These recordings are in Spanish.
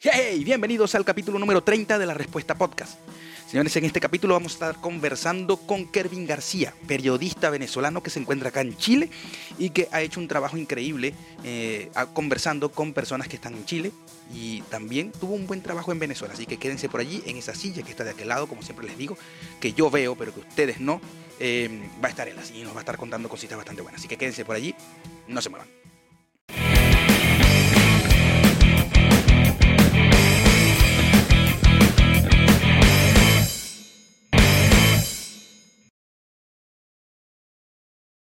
Hey, bienvenidos al capítulo número 30 de la Respuesta Podcast. Señores, en este capítulo vamos a estar conversando con Kervin García, periodista venezolano que se encuentra acá en Chile y que ha hecho un trabajo increíble eh, conversando con personas que están en Chile y también tuvo un buen trabajo en Venezuela. Así que quédense por allí, en esa silla que está de aquel lado, como siempre les digo, que yo veo, pero que ustedes no. Eh, va a estar él así y nos va a estar contando cositas bastante buenas. Así que quédense por allí, no se muevan.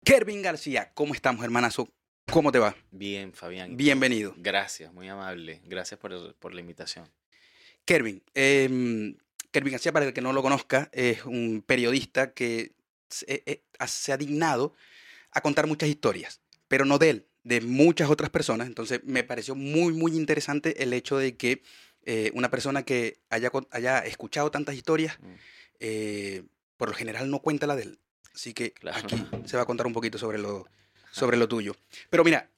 Kervin García, ¿cómo estamos, hermanazo? ¿Cómo te va? Bien, Fabián. Bienvenido. Gracias, muy amable. Gracias por, por la invitación. Kervin, eh, Kervin García, para el que no lo conozca, es un periodista que se, eh, se, ha dignado a contar muchas historias, pero no de él, de muchas otras personas. Entonces me pareció muy, muy interesante el hecho de que eh, una persona que haya, haya escuchado tantas historias, mm. eh, por lo general no cuenta la de él. Así que aquí se va a contar un poquito sobre lo, sobre lo tuyo. Pero mira,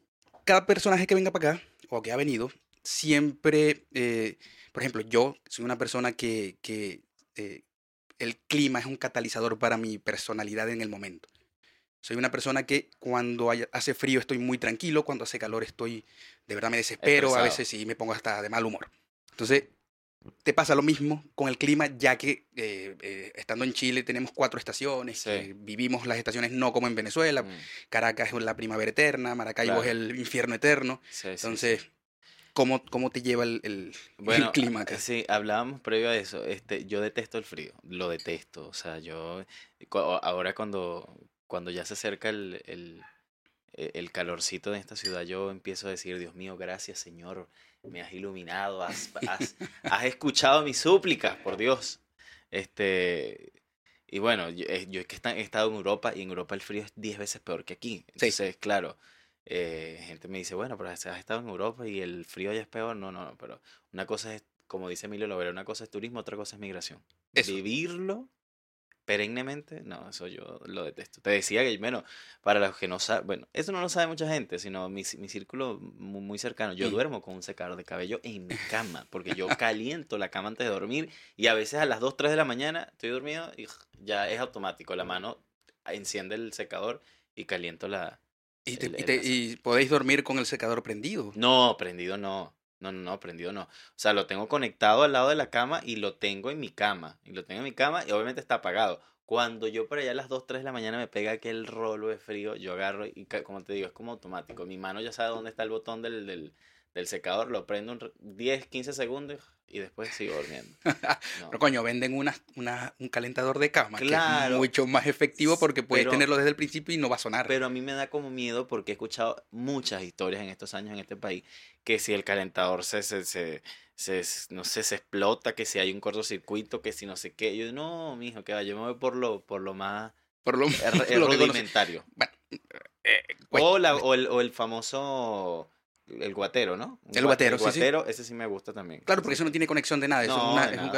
cada personaje que venga para acá, o que ha venido, siempre, eh, por ejemplo, yo soy una persona que, que eh, el clima es un catalizador para mi personalidad en el momento. Soy una persona que cuando hace frío estoy muy tranquilo, cuando hace calor estoy, de verdad me desespero, a veces sí me pongo hasta de mal humor. Entonces, te pasa lo mismo con el clima, ya que eh, eh, estando en Chile tenemos cuatro estaciones, vivimos las estaciones no como en Venezuela. Mm. Caracas es la primavera eterna, Maracaibo es el infierno eterno. Entonces, ¿cómo, ¿cómo, te lleva el, el, bueno, clima acá? Sí, hablábamos previo a eso. Este, yo detesto el frío, lo detesto. O sea, yo ahora cuando, cuando ya se acerca el, el, el calorcito de esta ciudad, yo empiezo a decir, Dios mío, gracias Señor me has iluminado, has, has, escuchado mis súplicas, por Dios. Este, y bueno, yo, eh, yo es que he estado en Europa y en Europa el frío es 10 veces peor que aquí. Entonces, claro, eh, gente me dice, bueno, pero has estado en Europa y el frío ya es peor. No, no, no, pero una cosa es, como dice Emilio Lovera, una cosa es turismo, otra cosa es migración. Vivirlo perennemente, no, eso yo lo detesto. Te decía que, bueno, para los que no saben, bueno, eso no lo sabe mucha gente, sino mi, mi círculo muy, cercano. Yo duermo con un secador de cabello en mi cama, porque yo caliento la cama antes de dormir y a veces a las 2, 3 de la mañana estoy dormido y ya es automático. La mano enciende el secador y caliento la... ¿Y, ¿Y podéis dormir con el secador prendido? No, prendido no. No, no, no, prendido no. O sea, lo tengo conectado al lado de la cama y lo tengo en mi cama. Y lo tengo en mi cama y obviamente está apagado. Cuando yo por allá a las 2, 3 de la mañana me pega aquel rolo de frío, yo agarro y como te digo, es como automático. Mi mano ya sabe dónde está el botón del, del, del secador, lo prendo un 10, 15 segundos y después sigo durmiendo. Pero coño, venden una, una, un calentador de cama que es mucho más efectivo porque puedes tenerlo desde el principio y no va a sonar. Pero a mí me da como miedo porque he escuchado muchas historias en estos años en este país que si el calentador se, se, se, no sé, se explota, que si hay un cortocircuito, que si no sé qué. Yo no, mijo, que va, yo me voy por lo, por lo más por lo, rudimentario. Bueno, eh, o, la, o, el, o el famoso el guatero, ¿no? el guatero, el guatero, ese sí me gusta también. Claro, porque eso no tiene conexión de nada.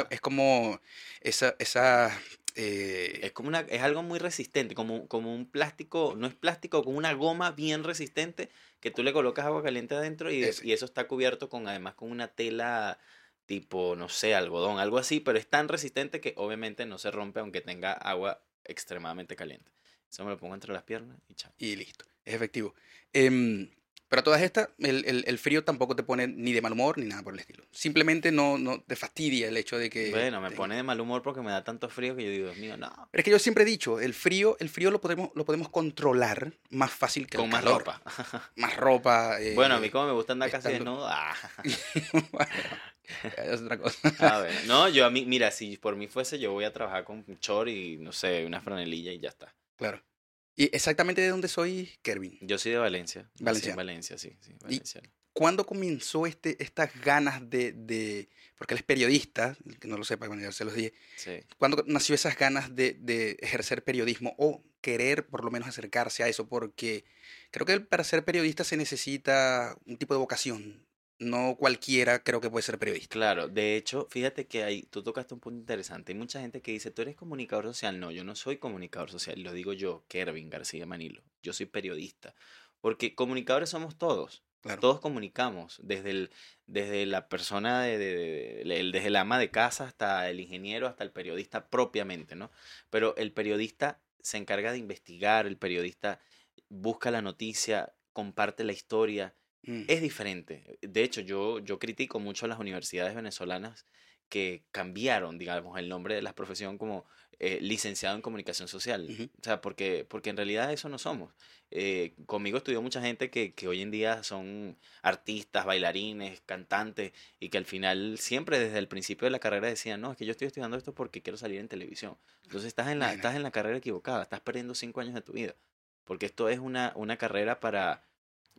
es, como esa... esa eh, Es como una, es algo muy resistente, como, como un plástico, no es plástico, como una goma bien resistente que tú le colocas agua caliente adentro y, y eso está cubierto con además con una tela tipo, no sé, algodón, algo así, pero es tan resistente que obviamente no se rompe aunque tenga agua extremadamente caliente. Eso me lo pongo entre las piernas y chao. Y listo, es efectivo. Eh, pero a todas estas, el, el, el, frío tampoco te pone ni de mal humor ni nada por el estilo. Simplemente no, no te fastidia el hecho de que... Bueno, me pone de mal humor porque me da tanto frío que yo digo, Dios mío, no. Pero es que yo siempre he dicho, el frío, el frío lo podemos, lo podemos controlar más fácil que Con el más calor. ropa. más ropa. Eh, bueno, a mí como me gusta andar casi desnudo. Ah. es otra cosa. A ver, no, yo a mí, mira, si por mí fuese, yo voy a trabajar con un short y, no sé, una franelilla y ya está. Claro. ¿Y exactamente de dónde soy, Kervin? Yo soy de Valencia. Valencia. Sí, Valencia, sí. sí Valencia. ¿Y cuándo comenzó este, estas ganas de, de, Porque él es periodista, que no lo sepa, cuando se los dije. Sí. ¿Cuándo nació esas ganas de, de ejercer periodismo o querer por lo menos acercarse a eso? Porque creo que para ser periodista se necesita un tipo de vocación, no cualquiera creo que puede ser periodista. Claro, de hecho, fíjate que ahí tú tocaste un punto interesante. Hay mucha gente que dice, tú eres comunicador social. No, yo no soy comunicador social, lo digo yo, Kervin García Manilo. Yo soy periodista. Porque comunicadores somos todos. Todos comunicamos, desde, el, desde la persona, de, de- de- el- desde el ama de casa hasta el ingeniero, hasta el periodista propiamente, ¿no? Pero el periodista se encarga de investigar, el periodista busca la noticia, comparte la historia, Mm. es diferente. De hecho, yo, yo critico mucho a las universidades venezolanas que cambiaron, digamos, el nombre de la profesión como eh, licenciado en comunicación social. O sea, porque, porque en realidad eso no somos. Eh, conmigo estudió mucha gente que, que hoy en día son artistas, bailarines, cantantes, y que al final siempre desde el principio de la carrera decían, no, es que yo estoy estudiando esto porque quiero salir en televisión. Entonces estás en la, Bueno. estás en la carrera equivocada, estás perdiendo cinco años de tu vida. Porque esto es una, una carrera para,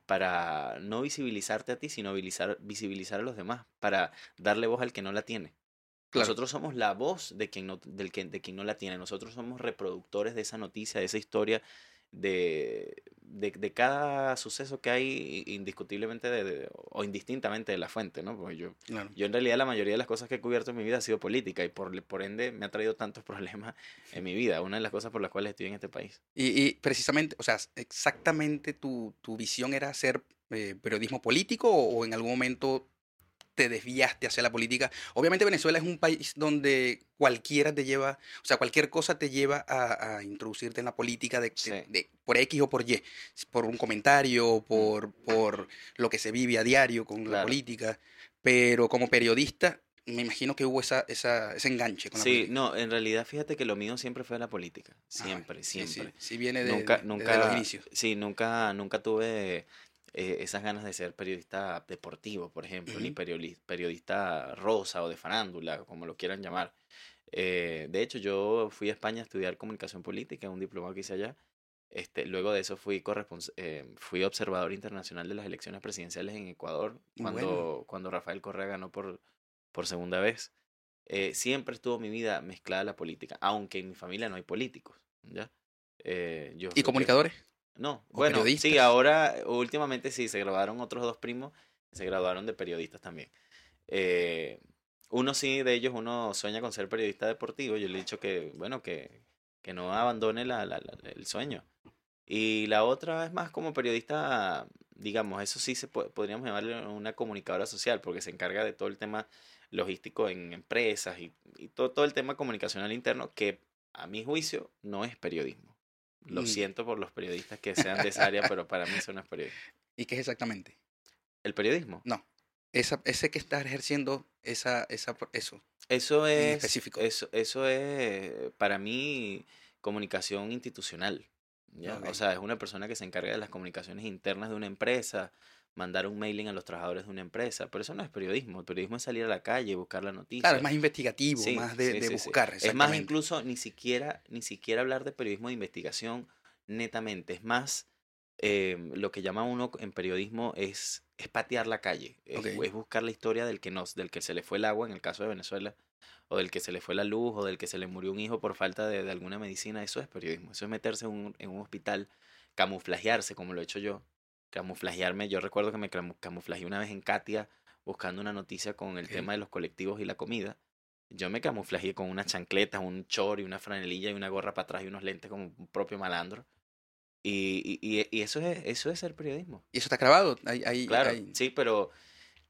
para no visibilizarte a ti, sino visibilizar, visibilizar a los demás, para darle voz al que no la tiene. Claro. Nosotros somos la voz de quien, no, del que, de quien no la tiene. Nosotros somos reproductores de esa noticia, de esa historia, de, de, de cada suceso que hay indiscutiblemente de- de- o indistintamente de la fuente, ¿no? Porque yo, Claro. yo en realidad la mayoría de las cosas que he cubierto en mi vida ha sido política y por, por ende me ha traído tantos problemas en mi vida. Una de las cosas por las cuales estoy en este país. Y, y precisamente, o sea, exactamente tu, tu visión era hacer eh, periodismo político o, o en algún momento te desviaste hacia la política. Obviamente Venezuela es un país donde cualquiera te lleva, o sea, cualquier cosa te lleva a, a introducirte en la política de, de- Sí. de- por X o por Y, por un comentario, por, por lo que se vive a diario con la política. Pero como periodista, me imagino que hubo esa, esa, ese enganche con la Sí, política. no, en realidad fíjate que lo mío siempre fue la política. Ah, Siempre, sí, sí, siempre. sí viene de, nunca, de- los inicios. sí, nunca, nunca tuve eh, esas ganas de ser periodista deportivo, por ejemplo, ni periodista rosa o de farándula, como lo quieran llamar. Eh, de hecho, yo fui a España a estudiar comunicación política, un diplomado que hice allá. Este, luego de eso fui, correspons- eh, fui observador internacional de las elecciones presidenciales en Ecuador, cuando, Bueno. cuando Rafael Correa ganó por, por segunda vez. Eh, siempre estuvo mi vida mezclada a la política, aunque en mi familia no hay políticos, ¿ya? Eh, yo ¿Y comunicadores? No, ¿O bueno, sí, ahora últimamente sí, se graduaron otros dos primos, se graduaron de periodistas también. Eh, uno sí, de ellos, uno sueña con ser periodista deportivo, yo le he dicho que, bueno, que, que no abandone la, la- la- el sueño. Y la otra es más como periodista, digamos, eso sí se po- podríamos llamarle una comunicadora social, porque se encarga de todo el tema logístico en empresas y, y todo, todo el tema comunicacional interno, que a mi juicio no es periodismo. Lo Mm. siento por los periodistas que sean de esa área, pero para mí eso no es periodismo. ¿Y qué es exactamente? El periodismo. No. Esa, ese que estás ejerciendo, esa, esa, eso. Eso es, específico. eso, eso es para mí comunicación institucional. O sea, es una persona que se encarga de las comunicaciones internas de una empresa, mandar un mailing a los trabajadores de una empresa, pero eso no es periodismo. El periodismo es salir a la calle, buscar la noticia. Claro, es más investigativo, Sí, más de, sí, de sí, sí. buscar. Es más, incluso ni siquiera, ni siquiera hablar de periodismo de investigación netamente. Es más, eh, lo que llama uno en periodismo es, es patear la calle. Es, buscar la historia del que, nos, del que se le fue el agua, en el caso de Venezuela, o del que se le fue la luz, o del que se le murió un hijo por falta de, de alguna medicina. Eso es periodismo. Eso es meterse en un, en un hospital, camuflajearse, como lo he hecho yo. Camuflajearme. Yo recuerdo que me camu- camuflajeé una vez en Katia buscando una noticia con el tema de los colectivos y la comida. Yo me camuflajeé con unas chancletas, un chor y una franelilla y una gorra para atrás y unos lentes como un propio malandro. Y, y, y- eso, es, eso es ser periodismo. Y eso está grabado. Hay, hay- Claro, hay- sí, pero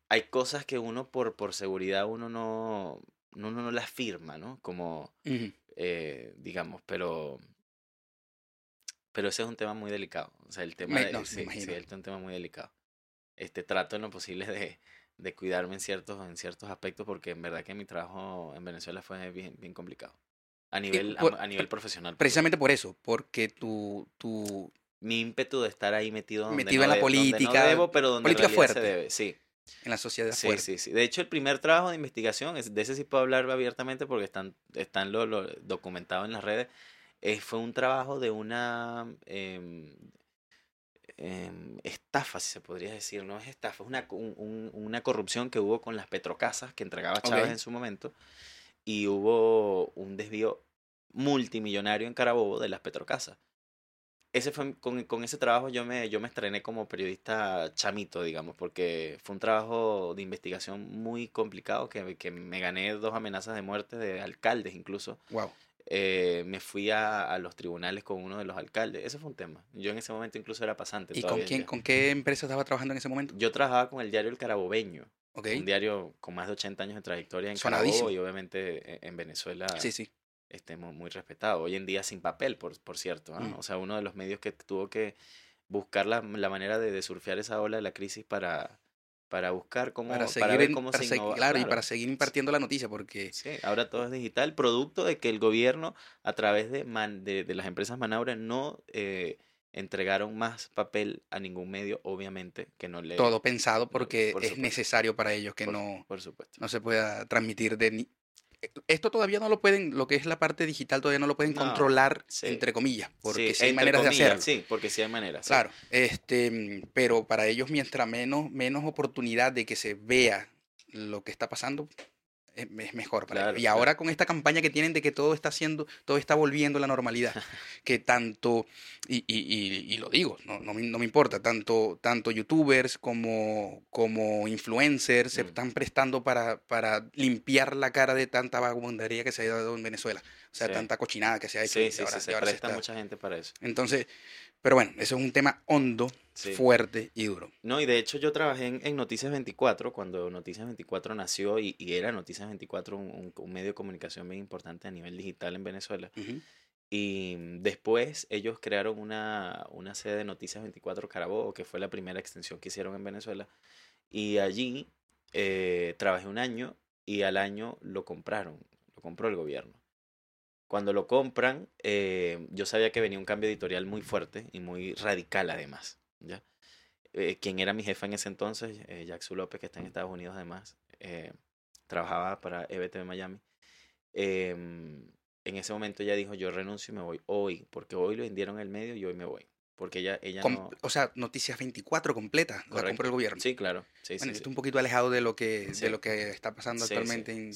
hay cosas que uno por, por seguridad uno no, uno no las firma, ¿no? Como, eh, digamos, pero pero ese es un tema muy delicado. O sea, el tema Me- de, no, sí, sí, es un tema muy delicado. Este trato en lo posible de, de cuidarme en ciertos, en ciertos aspectos, porque en verdad que mi trabajo en Venezuela fue bien, bien complicado. A nivel, a- por- a, nivel profesional. Precisamente por eso, porque tu, tu Mi ímpetu de estar ahí metido donde Metido no en la de- donde política, no debo, pero donde política realidad se fuerte. debe. Sí. en la sociedad Sí, fuerte. sí, sí. De hecho, el primer trabajo de investigación, es- de ese sí puedo hablar abiertamente porque están, están lo, lo documentado en las redes, eh, fue un trabajo de una em, em, estafa, si se podría decir, no es estafa, es una, un- una corrupción que hubo con las petrocasas que entregaba Chávez en su momento y hubo un desvío multimillonario en Carabobo de las petrocasas. Ese fue, con, con ese trabajo yo me, yo me estrené como periodista chamito, digamos, porque fue un trabajo de investigación muy complicado que, que me gané dos amenazas de muerte de alcaldes incluso. Wow. Eh, me fui a, a los tribunales con uno de los alcaldes. Ese fue un tema. Yo en ese momento incluso era pasante. ¿Y con quién, ya. con qué empresa estaba trabajando en ese momento? Yo trabajaba con el diario El Carabobeño, un diario con más de 80 años de trayectoria en. Carabobo y obviamente e- en Venezuela Sí, sí. este, mu- muy respetado. Hoy en día sin papel, por, por cierto. ¿ah? Mm. O sea, uno de los medios que tuvo que buscar la, la manera de, de surfear esa ola de la crisis para, para buscar cómo, Para para, seguir, ver cómo para se innova. claro, y para seguir impartiendo la noticia, porque Sí, ahora todo es digital, producto de que el gobierno, a través de, man- de, de las empresas Manaura, no eh, entregaron más papel a ningún medio, obviamente, que no le... todo pensado porque por es necesario para ellos que por, no, por supuesto. no se pueda transmitir de ni- esto todavía no lo pueden, lo que es la parte digital todavía no lo pueden No, controlar, sí. entre comillas, porque Sí, hay maneras de hacerlo. Sí, porque sí hay maneras. sí. Claro, este, pero para ellos mientras menos, menos oportunidad de que se vea lo que está pasando, es, mejor para Claro, ellos. Y claro. ahora con esta campaña que tienen de que todo está haciendo, todo está volviendo a la normalidad, que tanto, y, y, y, y lo digo, no, no, me, no me importa, tanto, tanto youtubers como, como influencers se Mm. están prestando para, para limpiar la cara de tanta vagabundería que se ha dado en Venezuela. O sea, Sí. tanta cochinada que se ha hecho. Sí, sí, ahora- sí, se se presta está- mucha gente para eso. Entonces, pero bueno, eso es un tema hondo, Sí. fuerte y duro. No, y de hecho yo trabajé en, en Noticias 24 cuando Noticias 24 nació y, y era Noticias 24 un, un- un medio de comunicación bien importante a nivel digital en Venezuela. Y después ellos crearon una, una sede de Noticias 24 Carabobo, que fue la primera extensión que hicieron en Venezuela. Y allí eh, trabajé un año y al año lo compraron, lo compró el gobierno. Cuando lo compran, eh, yo sabía que venía un cambio editorial muy fuerte y muy radical además. ¿ya? Eh, quien era mi jefa en ese entonces, eh, Jackson López, que está en Estados Unidos además, eh, trabajaba para EBTV Miami. em, en ese momento ella dijo, yo renuncio y me voy hoy, porque hoy lo vendieron el medio y hoy me voy. Porque ella, ella Com- no... O sea, Noticias 24 completa, la Correcto. compró el gobierno. Sí, claro. Sí, bueno, sí, está sí. un poquito alejado de lo que, de lo que está pasando actualmente en...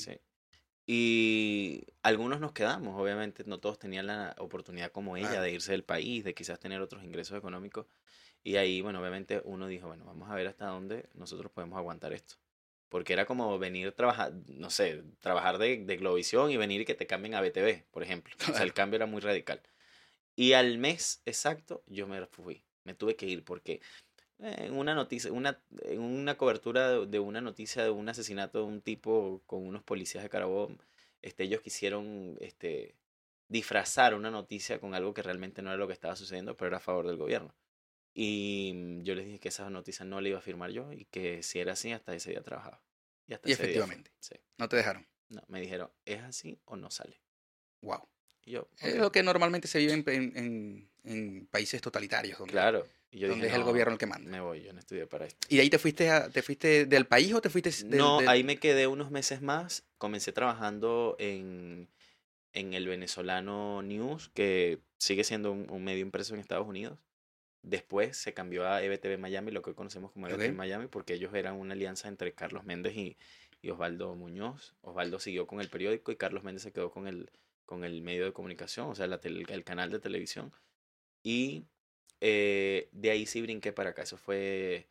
Y algunos nos quedamos, obviamente no todos tenían la oportunidad como ella de irse del país, de quizás tener otros ingresos económicos. Y ahí, bueno, obviamente uno dijo, bueno, vamos a ver hasta dónde nosotros podemos aguantar esto. Porque era como venir a trabajar, no sé, trabajar de, de Globovisión y venir y que te cambien a BTV, por ejemplo. O sea, el cambio era muy radical. Y al mes exacto yo me fui, me tuve que ir porque en una noticia, una, en una cobertura de, de una noticia de un asesinato de un tipo con unos policías de Carabobo, este, ellos quisieron este, disfrazar una noticia con algo que realmente no era lo que estaba sucediendo, pero era a favor del gobierno. Y mm, yo les dije que esa noticia no la iba a firmar yo y que si era así, hasta ese día trabajaba. Y, hasta Y ese día efectivamente. Sí. No te dejaron. No, me dijeron, ¿es así o no sale? Wow. Y yo, Es lo que normalmente se vive en, en- en- en países totalitarios, donde, claro. Y yo donde dije, es el "No, gobierno el que manda. Me voy, yo no estudié para esto. ¿Y de ahí te fuiste, a- te fuiste del país o te fuiste del- no, del- ahí me quedé unos meses más. Comencé trabajando en, en el venezolano News, que sigue siendo un, un medio impreso en Estados Unidos. Después se cambió a EBTV Miami, lo que hoy conocemos como EBTV Ok. Miami, porque ellos eran una alianza entre Carlos Méndez y, y Osvaldo Muñoz. Osvaldo siguió con el periódico y Carlos Méndez se quedó con el, con el medio de comunicación, o sea, la tele- el canal de televisión. Y eh, de ahí sí brinqué para acá. Eso fue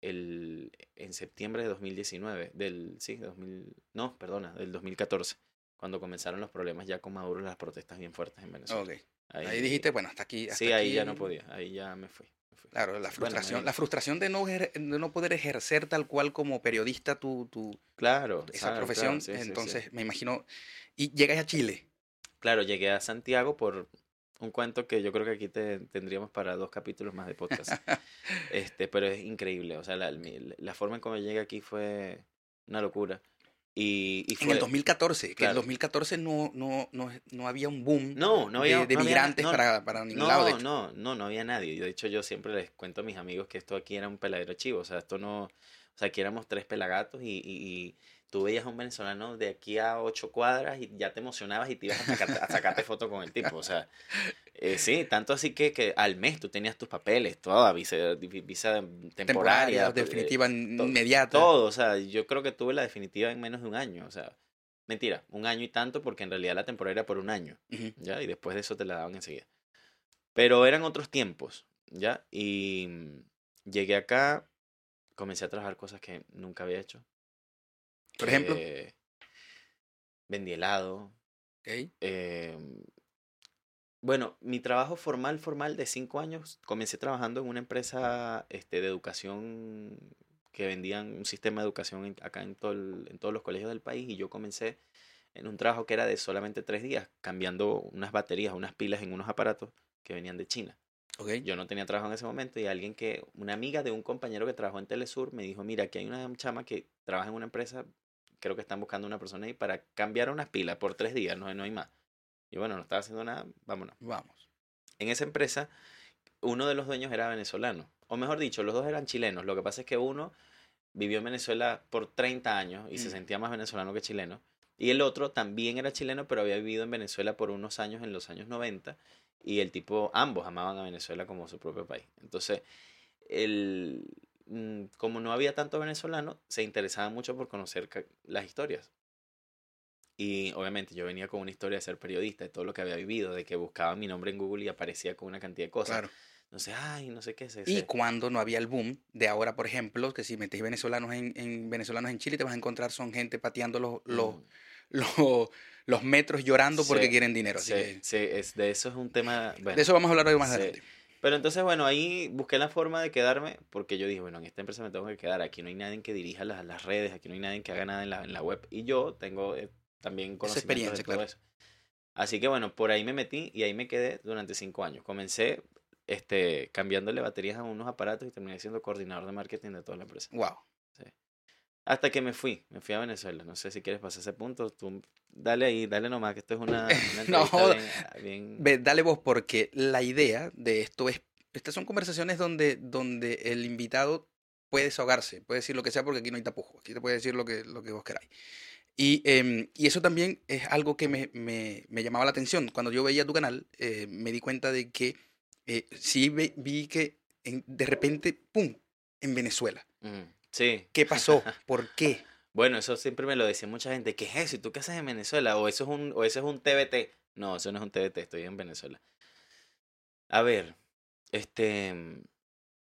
el, en septiembre de 2019, del, sí, 2000, no, perdona, del 2014, cuando comenzaron los problemas ya con Maduro, las protestas bien fuertes en Venezuela. Ahí, dijiste, bueno, hasta aquí. hasta sí, ahí aquí- ya no podía, ahí ya me fui. Claro, la frustración, la frustración de no, de no poder ejercer tal cual como periodista tu, tu, Claro, esa claro, profesión. claro, sí, sí, sí. entonces, me imagino. Y llegas a Chile. Claro, llegué a Santiago por un cuento que yo creo que aquí te, tendríamos para dos capítulos más de podcast. este, pero es increíble, o sea, la, la forma en cómo llegué aquí fue una locura. Y, y En fue... el 2014, que en el 2014 no, no, no, no había un boom No, no había- de, de no migrantes no, para, para ningún No, lado. De hecho. no, no, no había nadie. De hecho, yo siempre les cuento a mis amigos que esto aquí era un peladero chivo. O sea, esto no. O sea, aquí éramos tres pelagatos y, y, y tú veías a un venezolano de aquí a ocho cuadras y ya te emocionabas y te ibas a sacarte, a sacarte foto con el tipo. O sea, eh, sí, tanto así que, que al mes tú tenías tus papeles, toda visa, visa temporaria. Temporaria, eh, definitiva, to- inmediata. Todo, o sea, yo creo que tuve la definitiva en menos de un año. O sea, mentira, un año y tanto porque en realidad la temporada era por un año. ¿ya? Y después de eso te la daban enseguida. Pero eran otros tiempos, ¿ya? Y mm, llegué acá, comencé a trabajar cosas que nunca había hecho. Por ejemplo. Eh, vendí helado, Ok. Em, bueno, mi trabajo formal, formal de cinco años, comencé trabajando en una empresa este, de educación que vendían un sistema de educación acá en, todo el- en todos los colegios del país y yo comencé en un trabajo que era de solamente tres días, cambiando unas baterías, unas pilas en unos aparatos que venían de China. Ok. Yo no tenía trabajo en ese momento y alguien que, una amiga de un compañero que trabajó en Telesur me dijo, mira, aquí hay una chama que trabaja en una empresa, creo que están buscando una persona ahí para cambiar unas pilas por tres días, no, no hay más. Y bueno, no estaba haciendo nada, vámonos. Vamos. En esa empresa, uno de los dueños era venezolano, o mejor dicho, los dos eran chilenos. Lo que pasa es que uno vivió en Venezuela por 30 años y se Mm. sentía más venezolano que chileno. Y el otro también era chileno, pero había vivido en Venezuela por unos años en los años 90. Y el tipo, ambos amaban a Venezuela como su propio país. Entonces, el, como no había tanto venezolano, se interesaban mucho por conocer las historias. Y obviamente yo venía con una historia de ser periodista, de todo lo que había vivido, de que buscaba mi nombre en Google y aparecía con una cantidad de cosas. Claro. Entonces, ay, no sé qué se Y cuando no había el boom de ahora, por ejemplo, que si metes venezolanos en, en venezolanos en Chile, te vas a encontrar son gente pateando los, los, los, los metros llorando porque Mm. Sí, quieren dinero. Así Sí, que sí, es, de eso es un tema. bueno, de eso vamos a hablar hoy más sí. adelante. Pero entonces, bueno, ahí busqué la forma de quedarme porque yo dije, bueno, en esta empresa me tengo que quedar. Aquí no hay nadie que dirija las, las redes, aquí no hay nadie que haga nada en la, en la web. Y yo tengo eh, también conocimiento experiencia, de todo claro. eso. Así que bueno, por ahí me metí y ahí me quedé durante cinco años. Comencé este, cambiándole baterías a unos aparatos y terminé siendo coordinador de marketing de toda la empresa. Wow. Hasta que me fui, me fui a Venezuela. No sé si quieres pasar ese punto. Tú dale ahí, dale nomás, que esto es una, una No, bien- bien, Ve, dale vos, porque la idea de esto es, estas son conversaciones donde, donde el invitado puede desahogarse, puede decir lo que sea porque aquí no hay tapujo, aquí te puede decir lo que, lo que vos queráis. Y, em, y eso también es algo que me, me- me llamaba la atención. Cuando yo veía tu canal, eh, me di cuenta de que eh, sí ve- vi que en- de repente, ¡pum!, en Venezuela. Ujú. Sí. ¿Qué pasó? ¿Por qué? Bueno, eso siempre me lo decía mucha gente. ¿Qué es eso? ¿Y tú qué haces en Venezuela? O eso es un, o eso es un TBT. No, eso no es un TBT, estoy en Venezuela. A ver, este,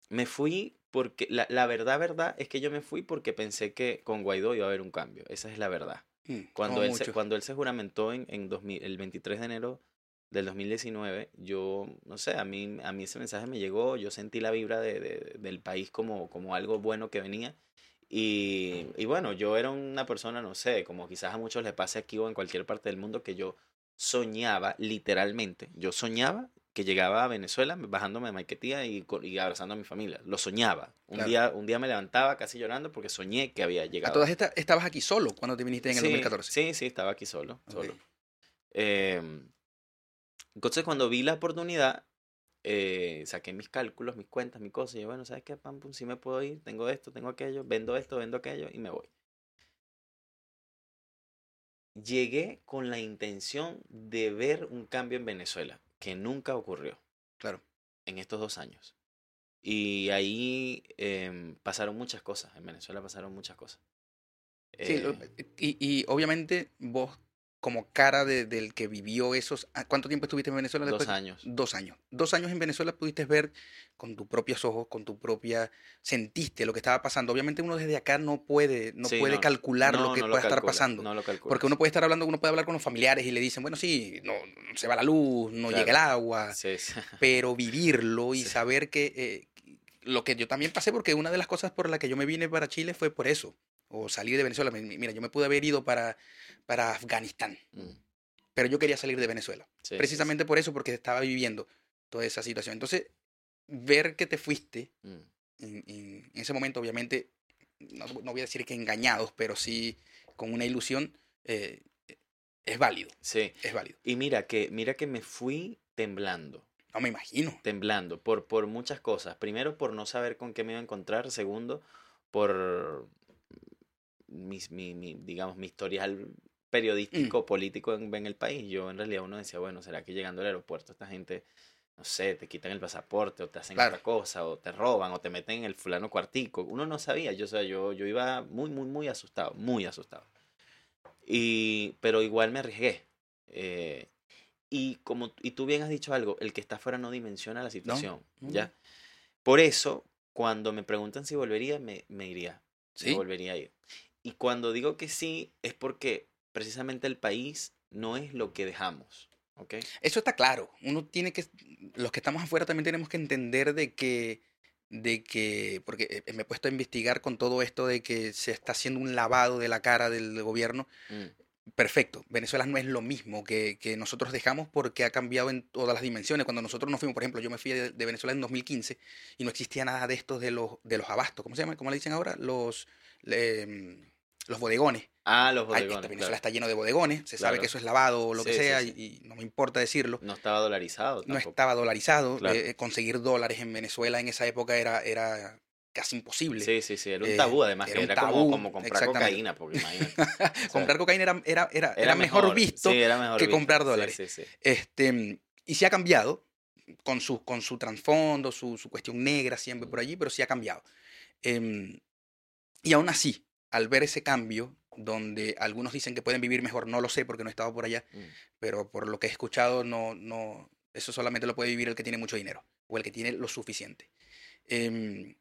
me fui porque, la, la verdad, verdad, es que yo me fui porque pensé que con Guaidó iba a haber un cambio. Esa es la verdad. Mm, Cuando, él se, cuando él se juramentó en, en 2000, el 23 de enero del 2019, yo, no sé, a mí, a mí ese mensaje me llegó, yo sentí la vibra de, de- del país como, como algo bueno que venía. Y, y bueno, yo era una persona, no sé, como quizás a muchos les pase aquí o en cualquier parte del mundo, que yo soñaba, literalmente, yo soñaba que llegaba a Venezuela bajándome de Maiquetía y, y abrazando a mi familia. Lo soñaba. Un, Claro. día, un día me levantaba casi llorando porque soñé que había A llegado. todas estas, estabas aquí solo cuando te viniste en el Sí, 2014. Sí, sí, estaba aquí solo. Ok. solo. Em, entonces, cuando vi la oportunidad, eh, saqué mis cálculos, mis cuentas, mis cosas, y yo, bueno, ¿sabes qué? Pam, pum, sí me puedo ir, tengo esto, tengo aquello, vendo esto, vendo aquello, y me voy. Llegué con la intención de ver un cambio en Venezuela, que nunca ocurrió Claro. en estos dos años. Y ahí em, pasaron muchas cosas, en Venezuela pasaron muchas cosas. Sí, lo- Eh, y, y obviamente vos, como cara de- del que vivió esos... ah, ¿Cuánto tiempo estuviste en Venezuela dos después? años. Dos años. Dos años en Venezuela pudiste ver con tus propios ojos, con tu propia... Sentiste lo que estaba pasando. Obviamente uno desde acá no puede, no Sí, puede no, calcular lo que no pueda estar calcula, pasando. No lo calcula. Porque uno puede estar hablando, uno puede hablar con los familiares y le dicen, bueno, sí, no, se va la luz, no llega el agua, Sí, sí. pero vivirlo y saber que eh, lo que yo también pasé, porque una de las cosas por las que yo me vine para Chile fue por eso, o salir de Venezuela. Mi- Mira, yo me pude haber ido para, para Afganistán, Mm, pero yo quería salir de Venezuela, sí, sí, precisamente por eso, porque estaba viviendo toda esa situación. Entonces, ver que te fuiste. Mm, en, en- en ese momento, obviamente, no, no voy a decir que engañados, pero sí con una ilusión, eh, es válido, Sí. es válido. Y mira que, mira que me fui temblando, No me imagino. temblando por, por muchas cosas. Primero, por no saber con qué me iba a encontrar. Segundo, por mis, mi, mi, digamos, mi historial periodístico, político en, en el país. Yo en realidad uno decía, bueno, ¿será que llegando al aeropuerto esta gente, no sé, te quitan el pasaporte o te hacen Claro. otra cosa o te roban o te meten en el fulano cuartico? Uno no sabía, yo, o sea, yo, yo iba muy, muy, muy asustado, muy asustado. Y, pero igual me arriesgué. Eh, y como y tú bien has dicho algo, el que está afuera no dimensiona la situación, no. ¿ya? Por eso, cuando me preguntan si volvería, me, me iría. me Sí. volvería a ir. Y cuando digo que sí, es porque precisamente el país no es lo que dejamos. Eso está claro. Uno tiene que, los que estamos afuera también tenemos que entender de que, de que, porque eh, me he puesto a investigar con todo esto de que se está haciendo un lavado de la cara del gobierno. Mm, Perfecto, Venezuela no es lo mismo que, que nosotros dejamos porque ha cambiado en todas las dimensiones. Cuando nosotros nos fuimos, por ejemplo, yo me fui de, de Venezuela en 2015 y no existía nada de estos de los, de los abastos. ¿Cómo se llama? ¿Cómo le dicen ahora? Los, le- los bodegones. Ah, los bodegones. esta claro. está lleno de bodegones, se sabe que eso es lavado o lo que Sí, sea sí. Y, y no me importa decirlo. No estaba dolarizado No estaba dolarizado, Claro. eh, conseguir dólares en Venezuela en esa época era, era casi imposible. Sí, sí, sí, era un Eh, tabú además, era que tabú, como comprar cocaína, porque imagínate. comprar cocaína era, era, era, era mejor, visto mejor que visto. comprar dólares. Este, y sí ha cambiado con su, con su trasfondo, su, su cuestión negra siempre por allí, pero sí ha cambiado. Em, y aún así, al ver ese cambio, donde algunos dicen que pueden vivir mejor, no lo sé porque no he estado por allá, Mm. pero por lo que he escuchado, no, no, eso solamente lo puede vivir el que tiene mucho dinero o el que tiene lo suficiente. Em,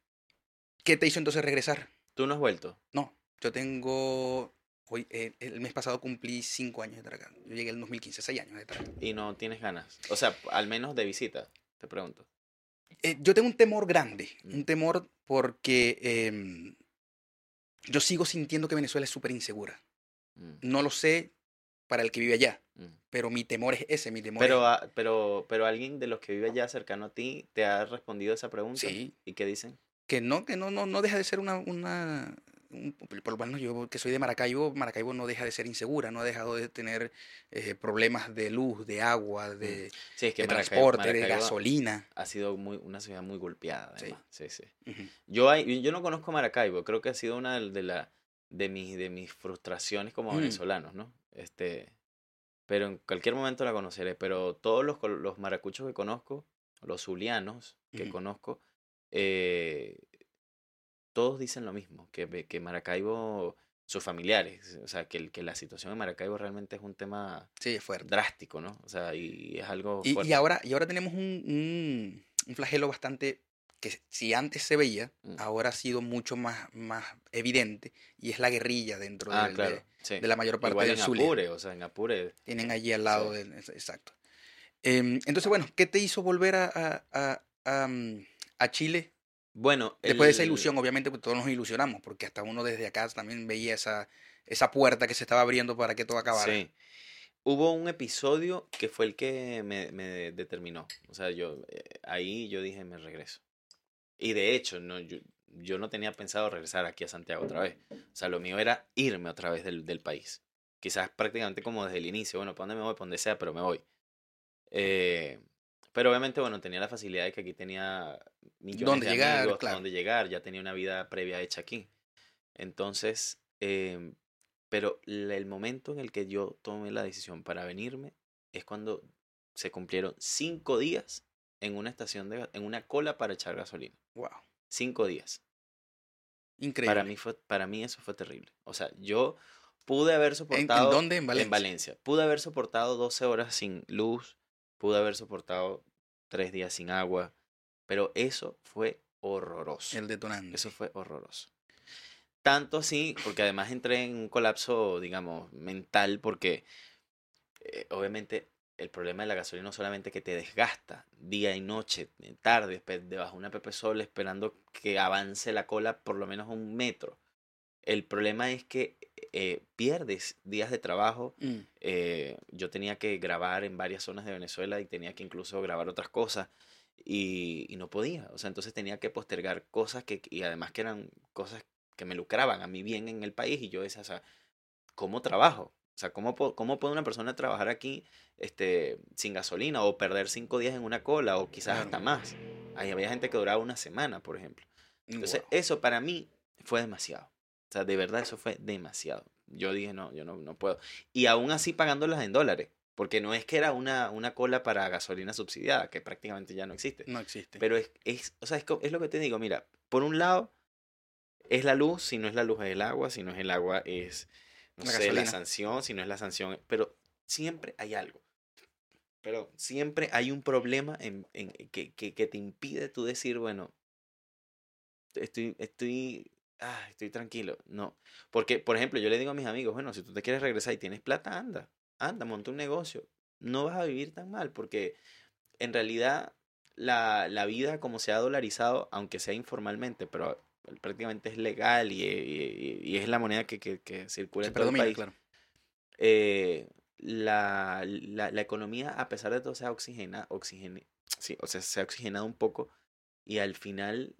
¿Qué te hizo entonces regresar? ¿Tú no has vuelto? No, yo tengo, hoy, eh, el mes pasado cumplí cinco años de estar acá. Yo llegué en el 2015, seis años de estar acá. Y no tienes ganas. O sea, al menos de visita, te pregunto. Eh, yo tengo un temor grande, Mm. un temor porque em, yo sigo sintiendo que Venezuela es súper insegura. Mm, No lo sé para el que vive allá, mm. pero mi temor es ese, mi temor Pero, es... ah, pero, pero alguien de los que vive allá cercano a ti te ha respondido esa pregunta. Sí, ¿Y qué dicen? que no, que no, no, no deja de ser una, una un- por lo menos yo que soy de Maracaibo, Maracaibo no deja de ser insegura, no ha dejado de tener eh, problemas de luz, de agua, de, Sí, es que de Maracaibo- transporte, de gasolina. ha sido muy, una ciudad muy golpeada, Sí. Sí, sí. Yo, hay- yo no conozco Maracaibo, creo que ha sido una de, la, de, mis, de mis frustraciones como Mm. venezolanos, ¿no? Este, pero en cualquier momento la conoceré. Pero todos los, los maracuchos que conozco, los zulianos que conozco, eh, todos dicen lo mismo, que, que Maracaibo, sus familiares, o sea, que, la situación en Maracaibo realmente es un tema Sí, fuerte. drástico, ¿no? O sea, y es algo Y, y fuerte. ahora, y ahora tenemos un, un, un flagelo bastante que si antes se veía, Mm. ahora ha sido mucho más, más evidente y es la guerrilla dentro Ah, del- claro. de, sí. de la mayor parte Igual del en Zulia. Apure, o sea, en Apure. Tienen allí al lado Sí. del... Exacto. Em, entonces, bueno, ¿qué te hizo volver a, a, a Chile? Bueno, Después de esa ilusión, obviamente, pues todos nos ilusionamos, porque hasta uno desde acá también veía esa, esa puerta que se estaba abriendo para que todo acabara. Sí. Hubo un episodio que fue el que me, me determinó. O sea, yo eh, ahí yo dije, me regreso. Y de hecho, no, yo, yo no tenía pensado regresar aquí a Santiago otra vez. O sea, lo mío era irme otra vez del, del país. Quizás prácticamente como desde el inicio. Bueno, ¿para dónde me voy? Para donde sea, pero me voy. Eh, pero obviamente, bueno, tenía la facilidad de que aquí tenía millones Dónde de llegar, amigos, claro. dónde llegar. Ya tenía una vida previa hecha aquí. Entonces, em, pero el momento en el que yo tomé la decisión para venirme es cuando se cumplieron cinco días en una estación de, en una cola para echar gasolina. Wow. Cinco días. Increíble. Para mí fue, para mí eso fue terrible. O sea, yo pude haber ¿En, soportado en dónde? En Valencia. en Valencia. Pude haber soportado 12 horas sin luz, pude haber soportado tres días sin agua, pero eso fue horroroso. El detonante. Eso fue horroroso. Tanto así, porque además entré en un colapso, digamos, mental, porque eh, obviamente el problema de la gasolina no solamente que te desgasta día y noche, eh, tarde, debajo de una Pepe Sol esperando que avance la cola por lo menos un metro. El problema es que eh, pierdes días de trabajo. Mm. eh, yo tenía que grabar en varias zonas de Venezuela y tenía que incluso grabar otras cosas y, y no podía. O sea, entonces tenía que postergar cosas que, y además que eran cosas que me lucraban a mí bien en el país y yo decía, o sea, ¿cómo trabajo? O sea, ¿cómo, ¿cómo puede una persona trabajar aquí este, sin gasolina o perder cinco días en una cola o quizás Claro. hasta más? Ahí había gente que duraba una semana, por ejemplo. Entonces, eso para mí fue demasiado. O sea, de verdad eso fue demasiado. Yo dije, no, yo no, no puedo. Y aún así pagándolas en dólares. Porque no es que era una, una cola para gasolina subsidiada, que prácticamente ya no existe. No existe. Pero es, es, o sea, es, es lo que te digo, mira, por un lado es la luz, si no es la luz es el agua, si no es el agua es, no La sé, la sanción, si no es la sanción, pero siempre hay algo. Pero siempre hay un problema en, en- que, que, que te impide tú decir, bueno, estoy, estoy, ah, estoy tranquilo. No, porque, por ejemplo, yo le digo a mis amigos, bueno, si tú te quieres regresar y tienes plata, anda. anda, monta un negocio. No vas a vivir tan mal porque en realidad la, la vida como se ha dolarizado, aunque sea informalmente, pero prácticamente es legal y, y- y es la moneda que, que, que circula Se en todo el país. claro. eh, la, la, la economía, a pesar de todo, se ha oxigena, oxigene, sí, o sea, se ha oxigenado un poco y al final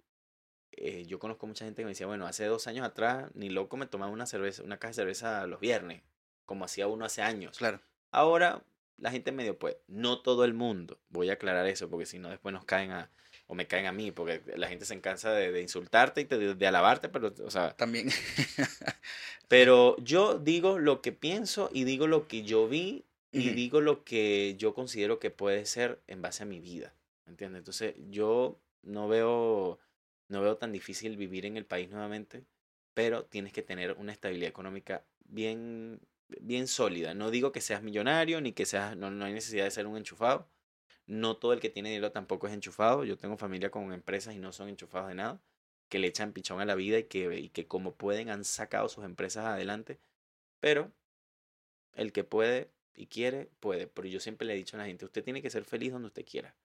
eh, yo conozco mucha gente que me decía, bueno, hace dos años atrás ni loco me tomaba una cerveza, una caja de cerveza los viernes, como hacía uno hace años. Claro. Ahora la gente medio pues, no todo el mundo, voy a aclarar eso porque si no después nos caen a, o me caen a mí, porque la gente se cansa de, de insultarte y te- de, de alabarte, pero, o sea, También. pero yo digo lo que pienso y digo lo que yo vi y digo lo que yo considero que puede ser en base a mi vida. ¿Entiendes? Entonces, yo no veo, no veo tan difícil vivir en el país nuevamente, pero tienes que tener una estabilidad económica bien, bien sólida. No digo que seas millonario ni que seas, no, no hay necesidad de ser un enchufado. No todo el que tiene dinero tampoco es enchufado. Yo tengo familia con empresas y no son enchufados de nada, que le echan pichón a la vida y que, y que como pueden han sacado sus empresas adelante. Pero el que puede y quiere, puede. Pero yo siempre le he dicho a la gente, usted tiene que ser feliz donde usted quiera.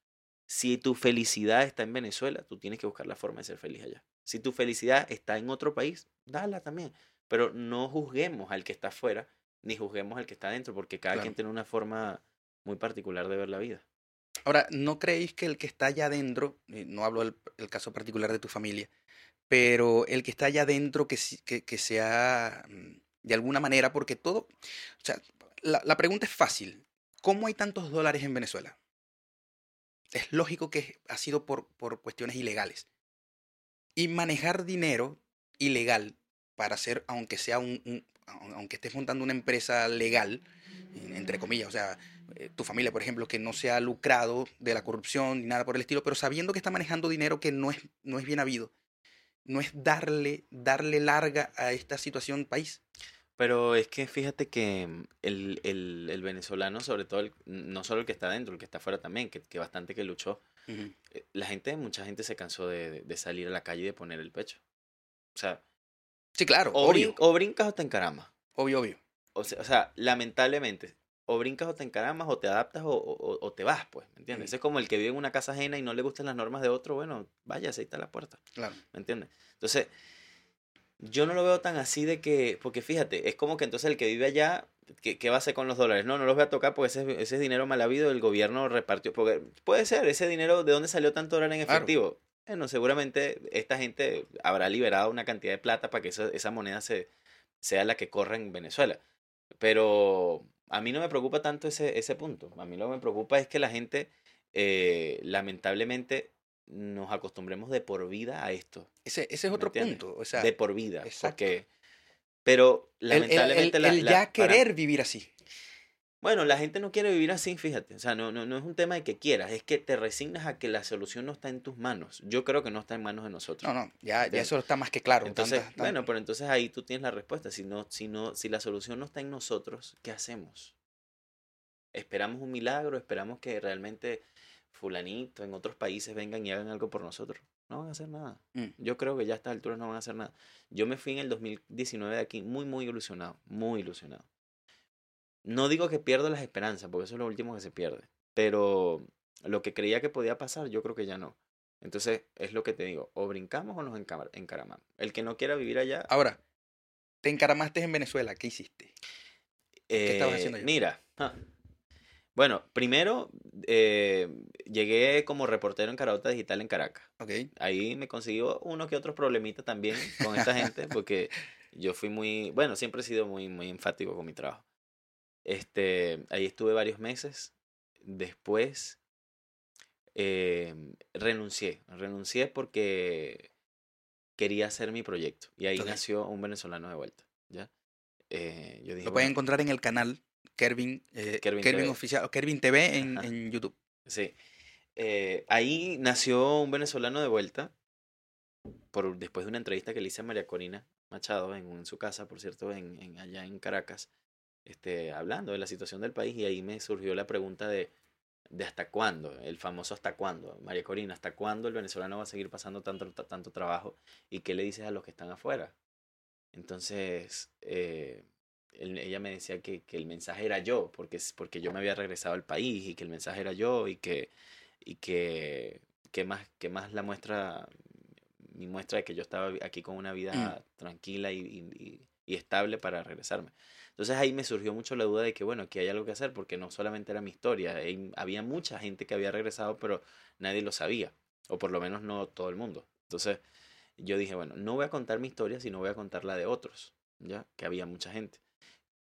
Si tu felicidad está en Venezuela, tú tienes que buscar la forma de ser feliz allá. Si tu felicidad está en otro país, dala también. Pero no juzguemos al que está afuera, ni juzguemos al que está adentro, porque cada Claro. quien tiene una forma muy particular de ver la vida. Ahora, ¿no creéis que el que está allá adentro, eh, no hablo del el caso particular de tu familia, pero el que está allá adentro que, sí- que, que sea mm, de alguna manera, porque todo, o sea, la, la pregunta es fácil, ¿cómo hay tantos dólares en Venezuela? Es lógico que ha sido por, por cuestiones ilegales. Y manejar dinero ilegal para hacer, aunque sea un, un- au- aunque estés montando una empresa legal, en- entre comillas, o sea, eh, tu familia, por ejemplo, que no se ha lucrado de la corrupción ni nada por el estilo, pero sabiendo que está manejando dinero que no es, no es bien habido, no es darle, darle larga a esta situación país. Pero es que fíjate que mm, el, el, el venezolano, sobre todo, el- no solo el que está adentro, el que está afuera también, que, que bastante que luchó, eh, la gente, mucha gente se cansó de, de- de salir a la calle y de poner el pecho. O sea, Sí, claro, o, obvio, brin- o brincas o te encaramas. obvio, obvio. O sea, o sea, lamentablemente, o brincas o te encaramas o te adaptas o, o- o te vas, pues, ¿me entiendes? Ujú. Es como el que vive en una casa ajena y no le gustan las normas de otro, bueno, váyase, ahí está la puerta, Claro. ¿me entiendes? Entonces, yo no lo veo tan así de que, porque fíjate, es como que entonces el que vive allá, ¿qué, qué va a hacer con los dólares? No, no los voy a tocar porque ese, ese es dinero mal habido, el gobierno repartió, porque puede ser, ese dinero, ¿de dónde salió tanto dólar en Claro. efectivo? Bueno, seguramente esta gente habrá liberado una cantidad de plata para que esa, esa moneda se, sea la que corra en Venezuela. Pero a mí no me preocupa tanto ese, ese punto. A mí lo que me preocupa es que la gente, eh, lamentablemente, nos acostumbremos de por vida a esto. Ese, ese es ¿me otro entiendes? punto. O sea, de por vida. exacto. Porque, pero el, el- lamentablemente el- la- el la- ya para- querer vivir así. bueno, la gente no quiere vivir así, fíjate. O sea, no, no, no es un tema de que quieras, es que te resignas a que la solución no está en tus manos. Yo creo que no está en manos de nosotros. No, no, ya, ya eso está más que claro. Entonces, tantas- bueno, pero entonces ahí tú tienes la respuesta. Si, no, si, no, si la solución no está en nosotros, ¿qué hacemos? ¿Esperamos un milagro? ¿Esperamos que realmente fulanito en otros países vengan y hagan algo por nosotros? No van a hacer nada. Mm. Yo creo que ya a estas alturas no van a hacer nada. Yo me fui en el 2019 de aquí muy, muy ilusionado. Muy ilusionado. No digo que pierdo las esperanzas, porque eso es lo último que se pierde. Pero lo que creía que podía pasar, yo creo que ya no. Entonces, es lo que te digo, o brincamos o nos encar- encaramamos. El que no quiera vivir allá... Ahora, te encaramaste en Venezuela, ¿qué hiciste? ¿qué estabas eh, haciendo allá? Mira, ah, bueno, primero eh, llegué como reportero en Carauta Digital en Caracas. ¿Ok? Ahí me consiguió uno que otros problemitas también con esta gente, porque yo fui muy, bueno, siempre he sido muy, muy enfático con mi trabajo. Este, ahí estuve varios meses. Después eh, renuncié, renuncié porque quería hacer mi proyecto. Y ahí Ok. nació un venezolano de vuelta, ¿ya? Eh, yo dije, Lo pueden bueno, encontrar en el canal Kervin, eh, Kervin Kervin, TV. Oficial, Kervin TV en, YouTube. Sí. Eh, ahí nació un venezolano de vuelta, por, después de una entrevista que le hice a María Corina Machado en, en su casa, por cierto, en, en- allá en Caracas, este, hablando de la situación del país, y ahí me surgió la pregunta de, de hasta cuándo, el famoso hasta cuándo, María Corina, hasta cuándo el venezolano va a seguir pasando tanto, ta- tanto trabajo y qué le dices a los que están afuera. Entonces, eh, él- ella me decía que, que el mensaje era yo, porque, porque yo me había regresado al país y que el mensaje era yo y que, y que, que más, que más la muestra, mi muestra de que yo estaba aquí con una vida tranquila y, y- y- estable para regresarme. Entonces ahí me surgió mucho la duda de que, bueno, que hay algo que hacer, porque no solamente era mi historia, había mucha gente que había regresado, pero nadie lo sabía, o por lo menos no todo el mundo. Entonces yo dije, bueno, no voy a contar mi historia, sino voy a contar la de otros, ya que había mucha gente.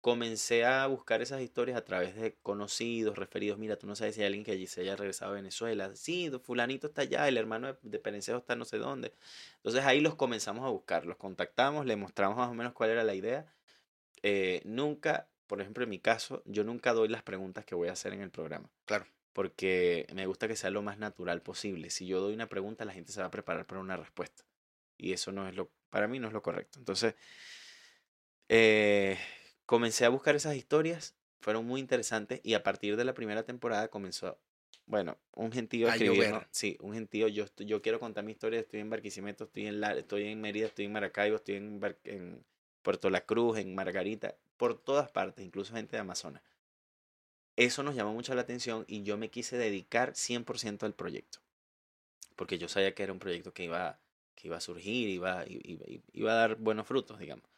Comencé a buscar esas historias a través de conocidos, referidos. Mira, tú no sabes si hay alguien que allí se haya regresado a Venezuela. Sí, fulanito está allá, el hermano de, de Perencejo está no sé dónde. Entonces ahí los comenzamos a buscar, los contactamos, le mostramos más o menos cuál era la idea. Eh, nunca, por ejemplo, en mi caso, yo nunca doy las preguntas que voy a hacer en el programa. Claro. Porque me gusta que sea lo más natural posible. Si yo doy una pregunta, la gente se va a preparar para una respuesta. Y eso no es lo, para mí no es lo correcto. Entonces, eh, comencé a buscar esas historias, fueron muy interesantes y a partir de la primera temporada comenzó, bueno, un gentío escribiendo, sí, un gentío, yo, yo quiero contar mi historia, estoy en Barquisimeto, estoy en, la, estoy en Mérida, estoy en Maracaibo, estoy en, Bar- en Puerto La Cruz, en Margarita, por todas partes, incluso gente de Amazonas. Eso nos llamó mucho la atención y yo me quise dedicar 100% al proyecto, porque yo sabía que era un proyecto que iba, que iba a surgir, iba, iba, iba a dar buenos frutos, digamos.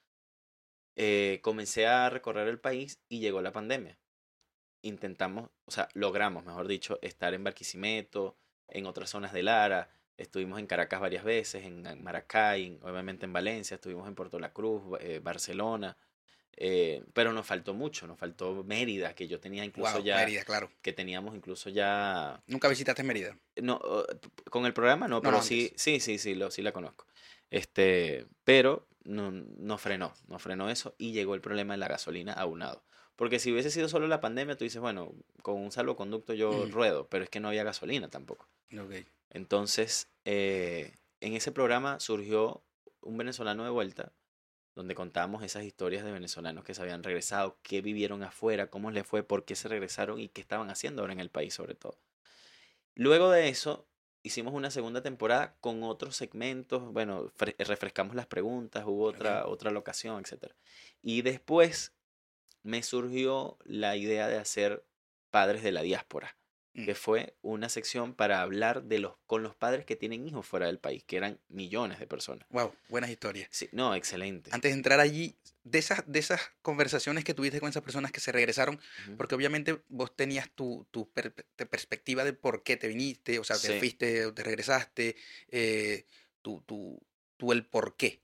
Eh, comencé a recorrer el país y llegó la pandemia. Intentamos, o sea, logramos, mejor dicho, estar en Barquisimeto, en otras zonas de Lara. Estuvimos en Caracas varias veces, en Maracay, en- obviamente en Valencia, estuvimos en Puerto La Cruz, eh, Barcelona. eh, pero nos faltó mucho, nos faltó Mérida, que yo tenía incluso Wow, ya, Mérida, claro. que teníamos incluso ya Nunca visitaste Mérida. no, con el programa no, No, pero no, sí, sí, sí, sí, lo, sí la conozco. Este, pero no, no frenó, no frenó eso y llegó el problema de la gasolina aunado. Porque si hubiese sido solo la pandemia, tú dices, bueno, con un salvoconducto yo Ujú. ruedo, pero es que no había gasolina tampoco. Entonces, eh, en ese programa surgió un venezolano de vuelta, donde contábamos esas historias de venezolanos que se habían regresado, qué vivieron afuera, cómo les fue, por qué se regresaron y qué estaban haciendo ahora en el país sobre todo. Luego de eso, hicimos una segunda temporada con otros segmentos, bueno, fre- refrescamos las preguntas, hubo otra, otra locación, etc. Y después me surgió la idea de hacer Padres de la Diáspora Mm. que fue una sección para hablar de los con los padres que tienen hijos fuera del país, que eran millones de personas. Wow, buenas historias. Sí, no, excelente. Antes de entrar allí, de esas, de esas conversaciones que tuviste con esas personas que se regresaron, porque obviamente vos tenías tu, tu per- te- perspectiva de por qué te viniste, o sea, te Sí. fuiste o te regresaste, eh, tu, tu, tu el por qué.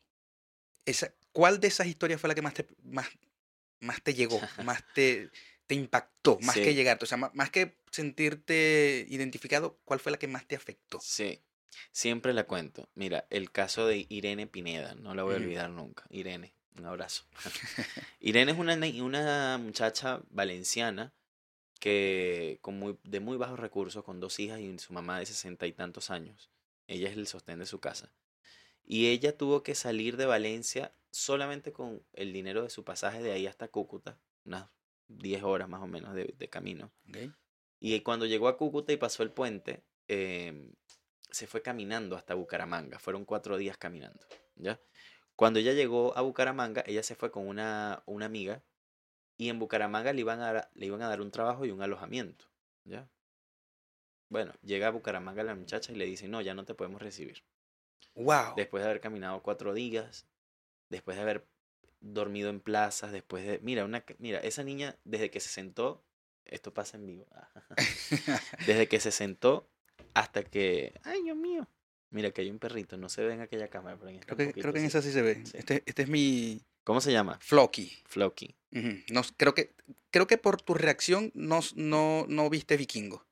Esa, ¿Cuál de esas historias fue la que más te, más, más te llegó, más te, te impactó, más que llegarte? O sea, más, que sentirte identificado, ¿cuál fue la que más te afectó? Sí, siempre la cuento. Mira, el caso de Irene Pineda, no la voy a olvidar nunca. Irene, un abrazo. Irene es una, una muchacha valenciana que con muy, de muy bajos recursos, con dos hijas y su mamá de sesenta y tantos años. Ella es el sostén de su casa. Y ella tuvo que salir de Valencia solamente con el dinero de su pasaje de ahí hasta Cúcuta, unas 10 horas más o menos de, de camino. Y cuando llegó a Cúcuta y pasó el puente, em, se fue caminando hasta Bucaramanga. Fueron cuatro días caminando, ¿ya? Cuando ella llegó a Bucaramanga, ella se fue con una, una amiga y en Bucaramanga le iban, a, dar- le iban a dar un trabajo y un alojamiento, ¿ya? Bueno, llega a Bucaramanga la muchacha y le dice, no, ya no te podemos recibir. Wow. Después de haber caminado cuatro días, después de haber dormido en plazas, después de... Mira, una, mira, esa niña desde que se sentó, esto pasa en vivo, desde que se sentó hasta que... Ay, Dios mío. Mira, que hay un perrito, no se ve en aquella cámara, pero en esta creo que, poquito creo que en esa sí se ve. Sí. Este, este es mi ¿Cómo se llama? Floki. Ujú. No, creo, que, creo que por tu reacción no, no, no viste Vikingo.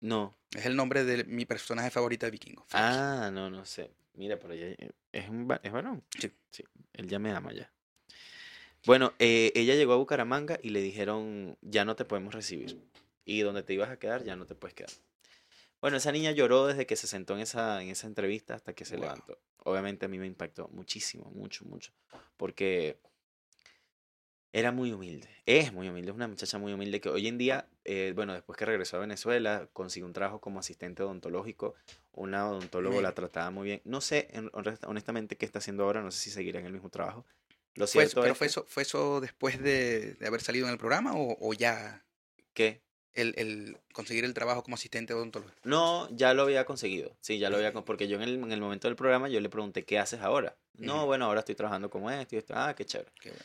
No. Es el nombre de mi personaje favorito de Vikingo. Floki. Ah, no, no sé. Mira, pero ella eh, es un es varón. Sí. Sí, él ya me ama ya. Bueno, eh, ella llegó a Bucaramanga y le dijeron, ya no te podemos recibir. Y donde te ibas a quedar, ya no te puedes quedar. Bueno, esa niña lloró desde que se sentó en esa, en esa entrevista hasta que se Wow. levantó. Obviamente a mí me impactó muchísimo, mucho, mucho. Porque era muy humilde. Es muy humilde, es una muchacha muy humilde que hoy en día, eh, bueno, después que regresó a Venezuela, consiguió un trabajo como asistente odontológico. Una odontólogo la trataba muy bien. No sé, en- honest- honestamente, qué está haciendo ahora. No sé si seguirá en el mismo trabajo. Lo Fue cierto ¿Pero es fue eso, fue eso después de, de haber salido en el programa o, o ya ¿Qué? el, el conseguir el trabajo como asistente odontólogo? No, ya lo había conseguido. Sí, ya lo había porque yo en el, en el momento del programa yo le pregunté, ¿qué haces ahora? No, Ujú. bueno, ahora estoy trabajando como esto y esto. Ah, qué chévere. Qué bueno.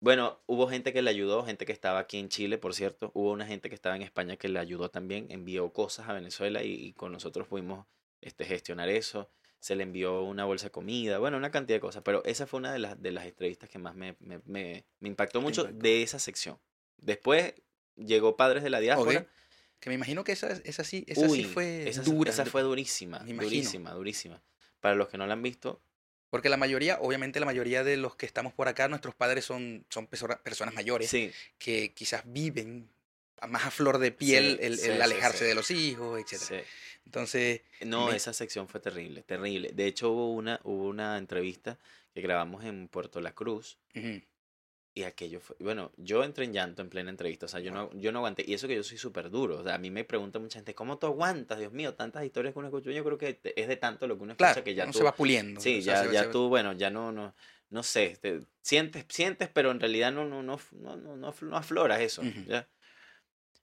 Bueno, hubo gente que le ayudó, gente que estaba aquí en Chile, por cierto. Hubo una gente que estaba en España que le ayudó también, envió cosas a Venezuela y, y con nosotros pudimos este, gestionar eso. Se le envió una bolsa de comida, bueno, una cantidad de cosas. Pero esa fue una de las, de las entrevistas que más me, me, me- me impactó mucho impactó. de esa sección. Después llegó Padres de la Diáspora. Que me imagino que esa, esa sí, esa sí fue esa, dura. esa fue durísima, durísima, durísima. Para los que no la han visto, Porque la mayoría, obviamente la mayoría de los que estamos por acá, nuestros padres son, son persona- personas mayores sí, que quizás viven más a flor de piel Sí, el, sí, el sí, alejarse sí. de los hijos, etc. Entonces, No, Me- esa sección fue terrible, terrible. De hecho, hubo una, hubo una entrevista que grabamos en Puerto La Cruz y aquello fue, bueno, yo entré en llanto en plena entrevista, o sea, yo no, yo no aguanté. Y eso que yo soy súper duro, o sea, a mí me pregunta mucha gente, ¿cómo tú aguantas? Dios mío, tantas historias que uno escucha. Yo creo que te- es de tanto lo que uno escucha claro, que ya uno tú, se va puliendo. sí, o sea, ya, se- ya se- tú, bueno, ya no, no, no sé, te- sientes, sientes, pero en realidad no, no, no, no, no, no, afloras eso, ya.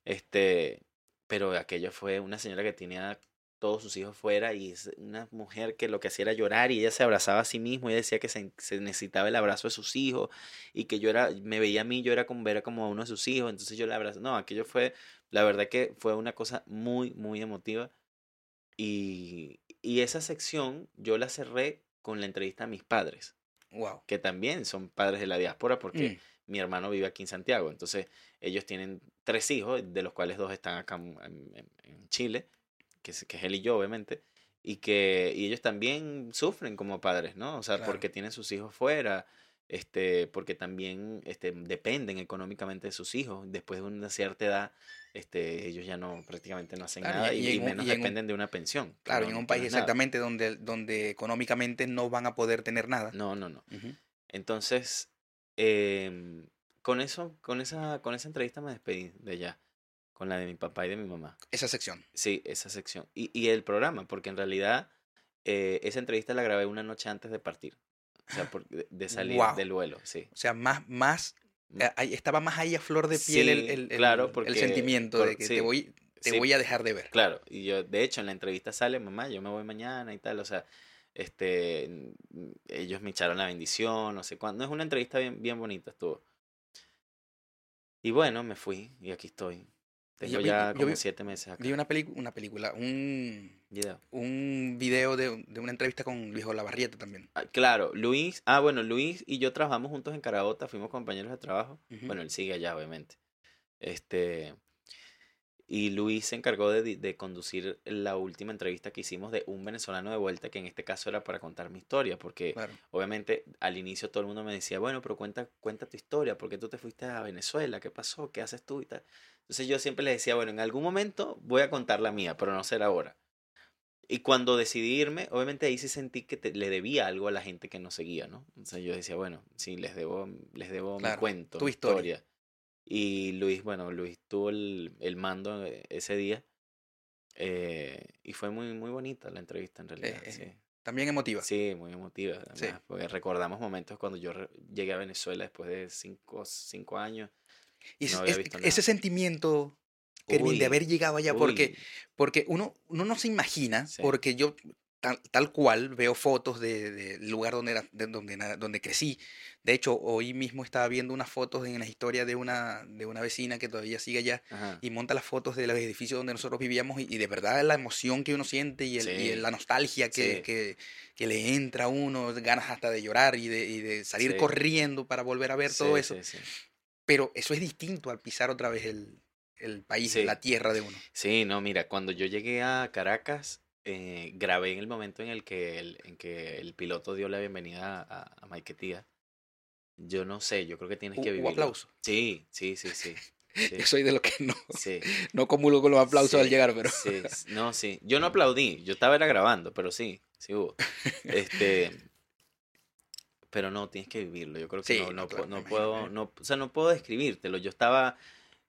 Este, pero aquello fue una señora que tenía todos sus hijos fuera y es una mujer que lo que hacía era llorar y ella se abrazaba a sí misma y ella decía que se, se necesitaba el abrazo de sus hijos y que yo era, me veía a mí, yo era como, era como a uno de sus hijos, entonces yo la abrazé. No, aquello fue, la verdad que fue una cosa muy, muy emotiva y, y esa sección yo la cerré con la entrevista a mis padres, Wow. que también son padres de la diáspora porque Mm, mi hermano vive aquí en Santiago. Entonces, ellos tienen tres hijos, de los cuales dos están acá en, en- en Chile, que es, que es él y yo, obviamente. Y que y ellos también sufren como padres, ¿no? O sea, Claro. porque tienen sus hijos fuera, este, porque también este, dependen económicamente de sus hijos. Después de una cierta edad, este, ellos ya no, prácticamente no hacen Claro, nada y- y, y y en un- menos y en un- dependen de una pensión. Claro, no- en un país no es nada. exactamente donde, donde económicamente no van a poder tener nada. No, no, no. Entonces, em, con eso, con esa, con esa entrevista me despedí de allá, con la de mi papá y de mi mamá. Esa sección. Sí, esa sección. Y, y el programa, porque en realidad eh, esa entrevista la grabé una noche antes de partir. O sea, por- de, salir del vuelo, sí. O sea, más, más, Mm. estaba más ahí a flor de piel el, Sí, el- el- claro, el sentimiento por- de que sí, te, voy, te sí, voy a dejar de ver. Claro, y yo, de hecho, en la entrevista sale, mamá, yo me voy mañana y tal, o sea, este, ellos me echaron la bendición, no sé cuándo. Es una entrevista bien, bien bonita, estuvo. Y bueno, me fui y aquí estoy. Tengo Yo ya como vi- siete meses acá. Vi una, una película, un, Video. un video de, de una entrevista con Luis Olavarrieta también. Ah, Claro, Luis, ah, bueno, Luis y yo trabajamos juntos en Carabota, fuimos compañeros de trabajo. Ujú. Bueno, él sigue allá, obviamente. Este, y Luis se encargó de, de conducir la última entrevista que hicimos de un venezolano de vuelta, que en este caso era para contar mi historia, porque Claro. obviamente al inicio todo el mundo me decía, bueno, pero cuenta, cuenta tu historia, ¿por qué tú te fuiste a Venezuela? ¿Qué pasó? ¿Qué haces tú? Y tal. Entonces yo siempre les decía, bueno, en algún momento voy a contar la mía, pero no será ahora. Y cuando decidí irme, obviamente ahí sí sentí que te- le debía algo a la gente que nos seguía, ¿no? O sea, yo decía, bueno, sí, les debo, les debo mi cuento, tu historia. Y Luis, bueno, Luis tuvo el, el mando eh, ese día. eh, y fue muy, muy bonita la entrevista en realidad. eh, sí. También emotiva. Sí, muy emotiva. Sí. Porque recordamos momentos cuando yo llegué a Venezuela después de cinco, cinco años. Y ese, no había es- ese sentimiento, Kervin, Uy, de haber llegado allá, porque, porque uno, uno no se imagina, Sí. porque yo tal, tal cual veo fotos de- del lugar donde, era, de donde, donde crecí. De hecho, hoy mismo estaba viendo unas fotos en la historia de una, de una vecina que todavía sigue allá ajá. y monta las fotos de los edificios donde nosotros vivíamos y, y de verdad la emoción que uno siente y, el, Sí. la nostalgia que, Sí. que, que le entra a uno, ganas hasta de llorar y de, y de salir Sí. corriendo para volver a ver todo eso. Pero eso es distinto al pisar otra vez el, el país, la tierra de uno. Sí, no, mira, cuando yo llegué a Caracas, eh, grabé en el momento en el que el, en que el piloto dio la bienvenida a, a Maiquetía. Yo no sé, yo creo que tienes que hubo vivirlo. aplauso. Sí, sí, sí, sí. Sí, Yo soy de los que no, sí, no comulgo con los aplausos al llegar, pero sí, no, sí. Yo no aplaudí, yo estaba era grabando, pero sí, sí hubo. Este, pero no, tienes que vivirlo. Yo creo que no, no, claro, no puedo, no, o sea, no puedo describírtelo. Yo estaba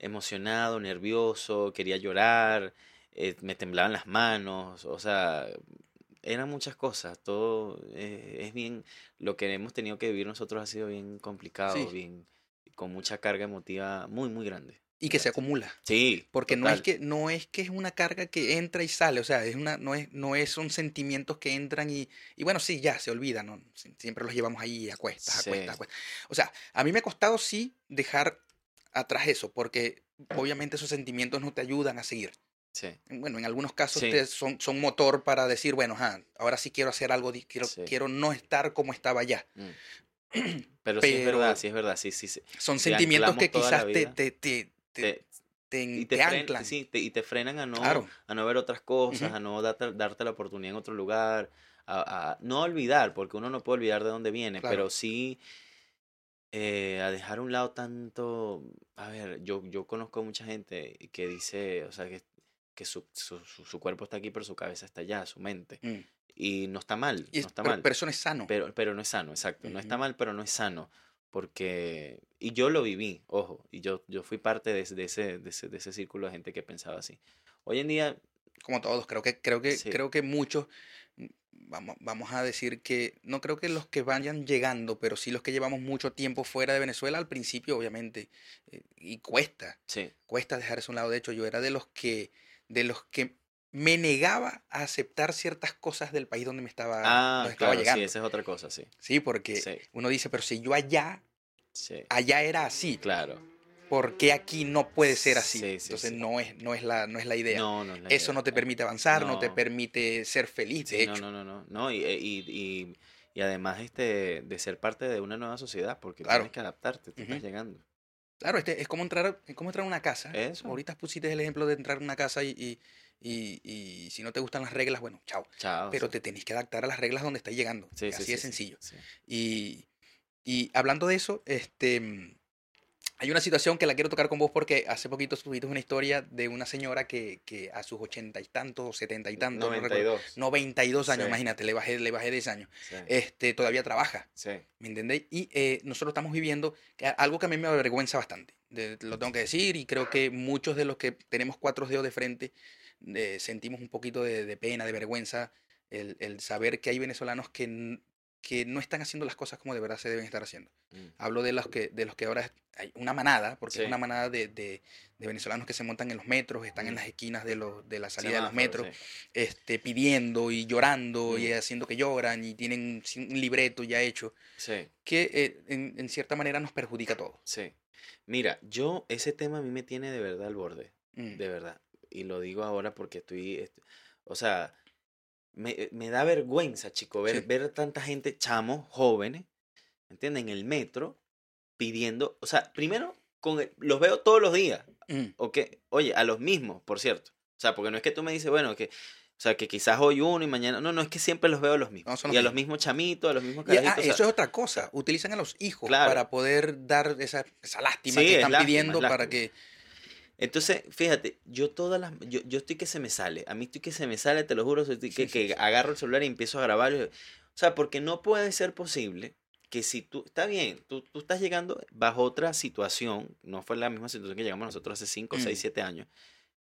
emocionado, nervioso, quería llorar, eh, me temblaban las manos, o sea, eran muchas cosas, todo eh, es bien, lo que hemos tenido que vivir nosotros ha sido bien complicado, Sí. bien, con mucha carga emotiva muy, muy grande. Y que se acumula. Sí, Porque no es total. que no es que es una carga que entra y sale, o sea, es una no es no es son sentimientos que entran y, y bueno, sí, ya se olvidan, ¿no? Sie- Siempre los llevamos ahí a cuestas, a Sí. cuestas, a cuestas. O sea, a mí me ha costado sí dejar atrás eso, porque obviamente esos sentimientos no te ayudan a seguir. Sí, Bueno, en algunos casos Sí. te- son, son motor para decir, bueno, ajá, ahora sí quiero hacer algo, quiero, Sí. quiero no estar como estaba ya. mm. Pero, sí es verdad, sí es verdad, sí, sí, sí. Son sentimientos que quizás te, te, te, te, Te- y te te, fren- anclan. sí, te- y te frenan a no, Claro. a no ver otras cosas, a no darte, darte la oportunidad en otro lugar, a, a no olvidar, porque uno no puede olvidar de dónde viene, Claro. pero sí eh, a dejar a un lado tanto, a ver, yo, yo conozco mucha gente que dice, o sea, que, que su, su, su- cuerpo está aquí, pero su cabeza está allá, su mente. Mm. Y no está mal, Y es- no está pero, mal. pero eso no es sano. Pero, pero no es sano, exacto. No está mal, pero no es sano. Porque, y yo lo viví, ojo, y yo, yo fui parte de, de, ese, de, ese, de ese círculo de gente que pensaba así. Hoy en día, como todos, creo que, creo que, Sí. creo que muchos, mm, vamos, vamos a decir que, no creo que los que vayan llegando, pero sí los que llevamos mucho tiempo fuera de Venezuela, al principio, obviamente, eh, y cuesta, sí, cuesta dejar eso a un lado. De hecho, yo era de los que, de los que me negaba a aceptar ciertas cosas del país donde me estaba, ah, donde estaba claro, sí, llegando. esa es otra cosa, sí, Sí, porque sí, uno dice, pero si yo allá, sí, allá era así, claro. ¿por qué aquí no puede ser así? Sí, sí, Entonces no es, no es la, no es la idea. No, no es la Eso idea, no te claro. permite avanzar, no. te permite ser feliz, de hecho. no, no, no, no, y, eh, y, y, y además este, de ser parte de una nueva sociedad, porque Claro. tienes que adaptarte, tú estás llegando. Claro, este, es como entrar, es como entrar a una casa. Eso. Ahorita pusiste el ejemplo de entrar a una casa y, y, y- y si no te gustan las reglas, bueno, chao. Chao. Pero sí. te tenés que adaptar a las reglas donde estás llegando. Sí, sí, así sí, de sí, sencillo. Y, y hablando de eso, este, hay una situación que la quiero tocar con vos porque hace poquito subiste una historia de una señora que, que a sus ochenta y tantos, setenta y tantos, no recuerdo, 92. 92 años, Sí. imagínate, le bajé, le bajé 10 años, Sí, este, todavía trabaja. sí, ¿Me entendéis? Y eh, nosotros estamos viviendo algo que a mí me avergüenza bastante. de- lo tengo que decir y creo que muchos de los que tenemos cuatro dedos de frente eh, sentimos un poquito de, de pena, de vergüenza, el, el saber que hay venezolanos que, que no están haciendo las cosas como de verdad se deben estar haciendo. Mm. Hablo de los que, de los que ahora hay una manada, porque Sí. es una manada de, de- de venezolanos que se montan en los metros, están en Mm. las esquinas de, los, de la salida de los metros, sí. este, pidiendo y llorando y Mm. haciendo que lloran y tienen un libreto ya hecho que eh, en, en cierta manera nos perjudica a todos. sí. Mira, yo, ese tema a mí me tiene de verdad al borde, de verdad. Y lo digo ahora porque estoy, est- o sea, me, me da vergüenza, chico, ver, Sí. ver tanta gente, chamos, jóvenes, ¿me entiendes? En el metro, pidiendo, o sea, primero, con el- los veo todos los días, mm, ¿ok? Oye, a los mismos, por cierto. O sea, porque no es que tú me dices, bueno, que, o sea, que quizás hoy uno y mañana, no, no, es que siempre los veo a los mismos. No, y a los mismos. chamitos, a los mismos Y, ah, carajitos. o sea, eso es otra cosa. Utilizan a los hijos Claro. para poder dar esa, esa lástima Sí, que es están lástima, pidiendo es para que. Entonces, fíjate, yo todas las, yo, yo estoy que se me sale, a mí estoy que se me sale, te lo juro, estoy que, que agarro el celular y empiezo a grabar. O sea, porque no puede ser posible que si tú, está bien, tú, tú estás llegando bajo otra situación, no fue la misma situación que llegamos nosotros hace 5, Mm. 6, 7 años,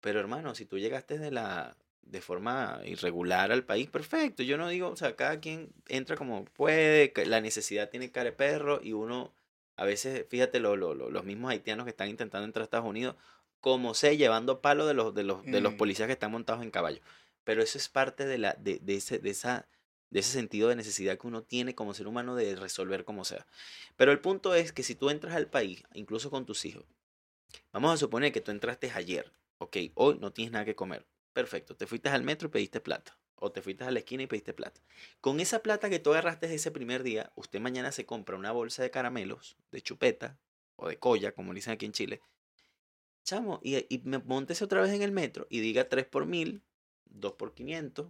pero hermano, si tú llegaste de la de forma irregular al país, perfecto. Yo no digo, o sea, cada quien entra como puede, la necesidad tiene cara de perro y uno, a veces, fíjate, lo, lo- lo- los mismos haitianos que están intentando entrar a Estados Unidos, como sé, llevando palo de los, de los, de los Mm. policías que están montados en caballo. Pero eso es parte de, la, de, de ese, de, esa, de ese sentido de necesidad que uno tiene como ser humano de resolver como sea. Pero el punto es que si tú entras al país, incluso con tus hijos, vamos a suponer que tú entraste ayer, ok, hoy no tienes nada que comer. Perfecto, te fuiste al metro y pediste plata. O te fuiste a la esquina y pediste plata. Con esa plata que tú agarraste ese primer día, usted mañana se compra una bolsa de caramelos, de chupeta o de colla, como le dicen aquí en Chile. Chamo, y, y me montese otra vez en el metro y diga 3 por 1000, 2 por 500,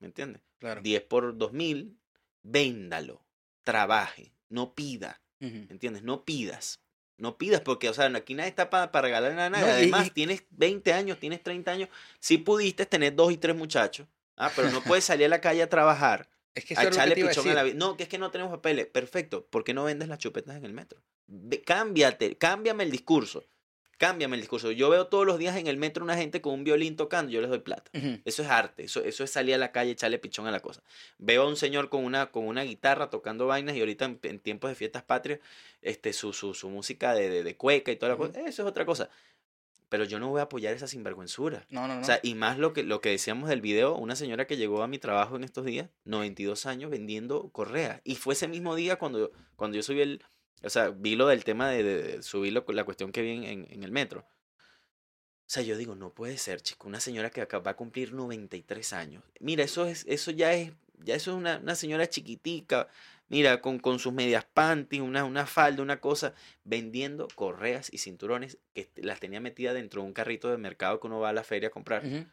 ¿me entiendes? Claro. 10 por 2000, véndalo, trabaje, no pida, Ujú. ¿entiendes? No pidas. No pidas porque, o sea, aquí nadie está para regalar nada. No, Además, y- tienes 20 años, tienes 30 años. Si pudiste tener dos y tres muchachos, ah, pero no puedes salir a la calle a trabajar, Es que a echarle a pichón a la vida. No, que es que no tenemos papeles. Perfecto. ¿Por qué no vendes las chupetas en el metro? Ve- cámbiate, cámbiame el discurso. Cámbiame el discurso. Yo veo todos los días en el metro una gente con un violín tocando, yo les doy plata. Eso es arte, eso, eso es salir a la calle, echarle pichón a la cosa. Veo a un señor con una, con una guitarra tocando vainas y ahorita en, en tiempos de fiestas patrias, este, su, su, su música de, de, de cueca y toda la cosa, eso es otra cosa. Pero yo no voy a apoyar esa sinvergüenzura. No, no, no. O sea, y más lo que, lo que decíamos del video, una señora que llegó a mi trabajo en estos días, 92 años, vendiendo correas. Y fue ese mismo día cuando, cuando yo subí el, o sea, vi lo del tema de, de, de subir lo- la cuestión que vi en, en, en el metro. O sea, yo digo, no puede ser, chico, una señora que va a cumplir 93 años. Mira, eso es, eso ya es, ya eso es una, una señora chiquitica, mira, con, con sus medias panties, una, una falda, una cosa, vendiendo correas y cinturones que las tenía metidas dentro de un carrito de mercado que uno va a la feria a comprar. Ujú.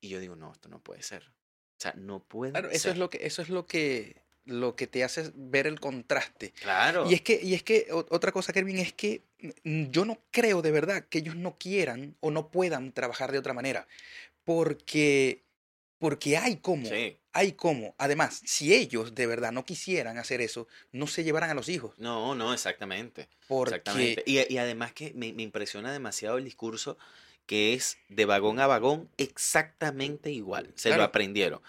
Y yo digo, no, esto no puede ser. O sea, no puede Claro, eso ser. es lo que, eso es lo que, lo que te hace ver el contraste. Claro. Y es que, y es que otra cosa, Kervin, es que mm, yo no creo de verdad que ellos no quieran o no puedan trabajar de otra manera. Porque, porque hay cómo. Sí. Hay cómo. Además, si ellos de verdad no quisieran hacer eso, no se llevaran a los hijos. No, no, exactamente. Porque Exactamente. Y, y además que me, me impresiona demasiado el discurso que es de vagón a vagón exactamente igual. Se lo aprendieron.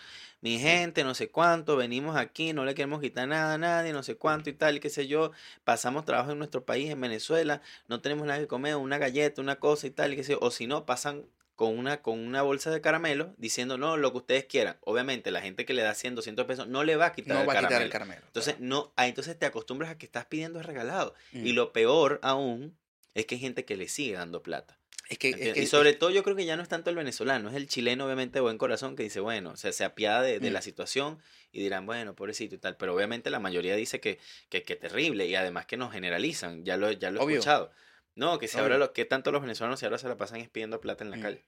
Mi gente, no sé cuánto, venimos aquí, no le queremos quitar nada a nadie, no sé cuánto y tal, qué sé yo. Pasamos trabajo en nuestro país, en Venezuela, no tenemos nada que comer, una galleta, una cosa y tal, y qué sé yo. O si no, pasan con una, con una bolsa de caramelo diciendo, no, lo que ustedes quieran. Obviamente, la gente que le da 100, 200 pesos no le va a quitar no el va a quitar caramelo. el caramelo. Entonces, no, ah, entonces te acostumbras a que estás pidiendo regalado. Mm. Y lo peor aún es que hay gente que le sigue dando plata. Es que, es ¿entiendes? que- y sobre todo yo creo que ya no es tanto el venezolano, es el chileno obviamente de buen corazón que dice, bueno, o sea, se apiada de, de Mm. la situación y dirán, bueno, pobrecito y tal. Pero obviamente la mayoría dice que, que, que terrible y además que nos generalizan, ya lo, ya lo he Obvio. escuchado. No, que si ahora lo, que tanto los venezolanos si ahora se la pasan es pidiendo plata en la Mm. calle.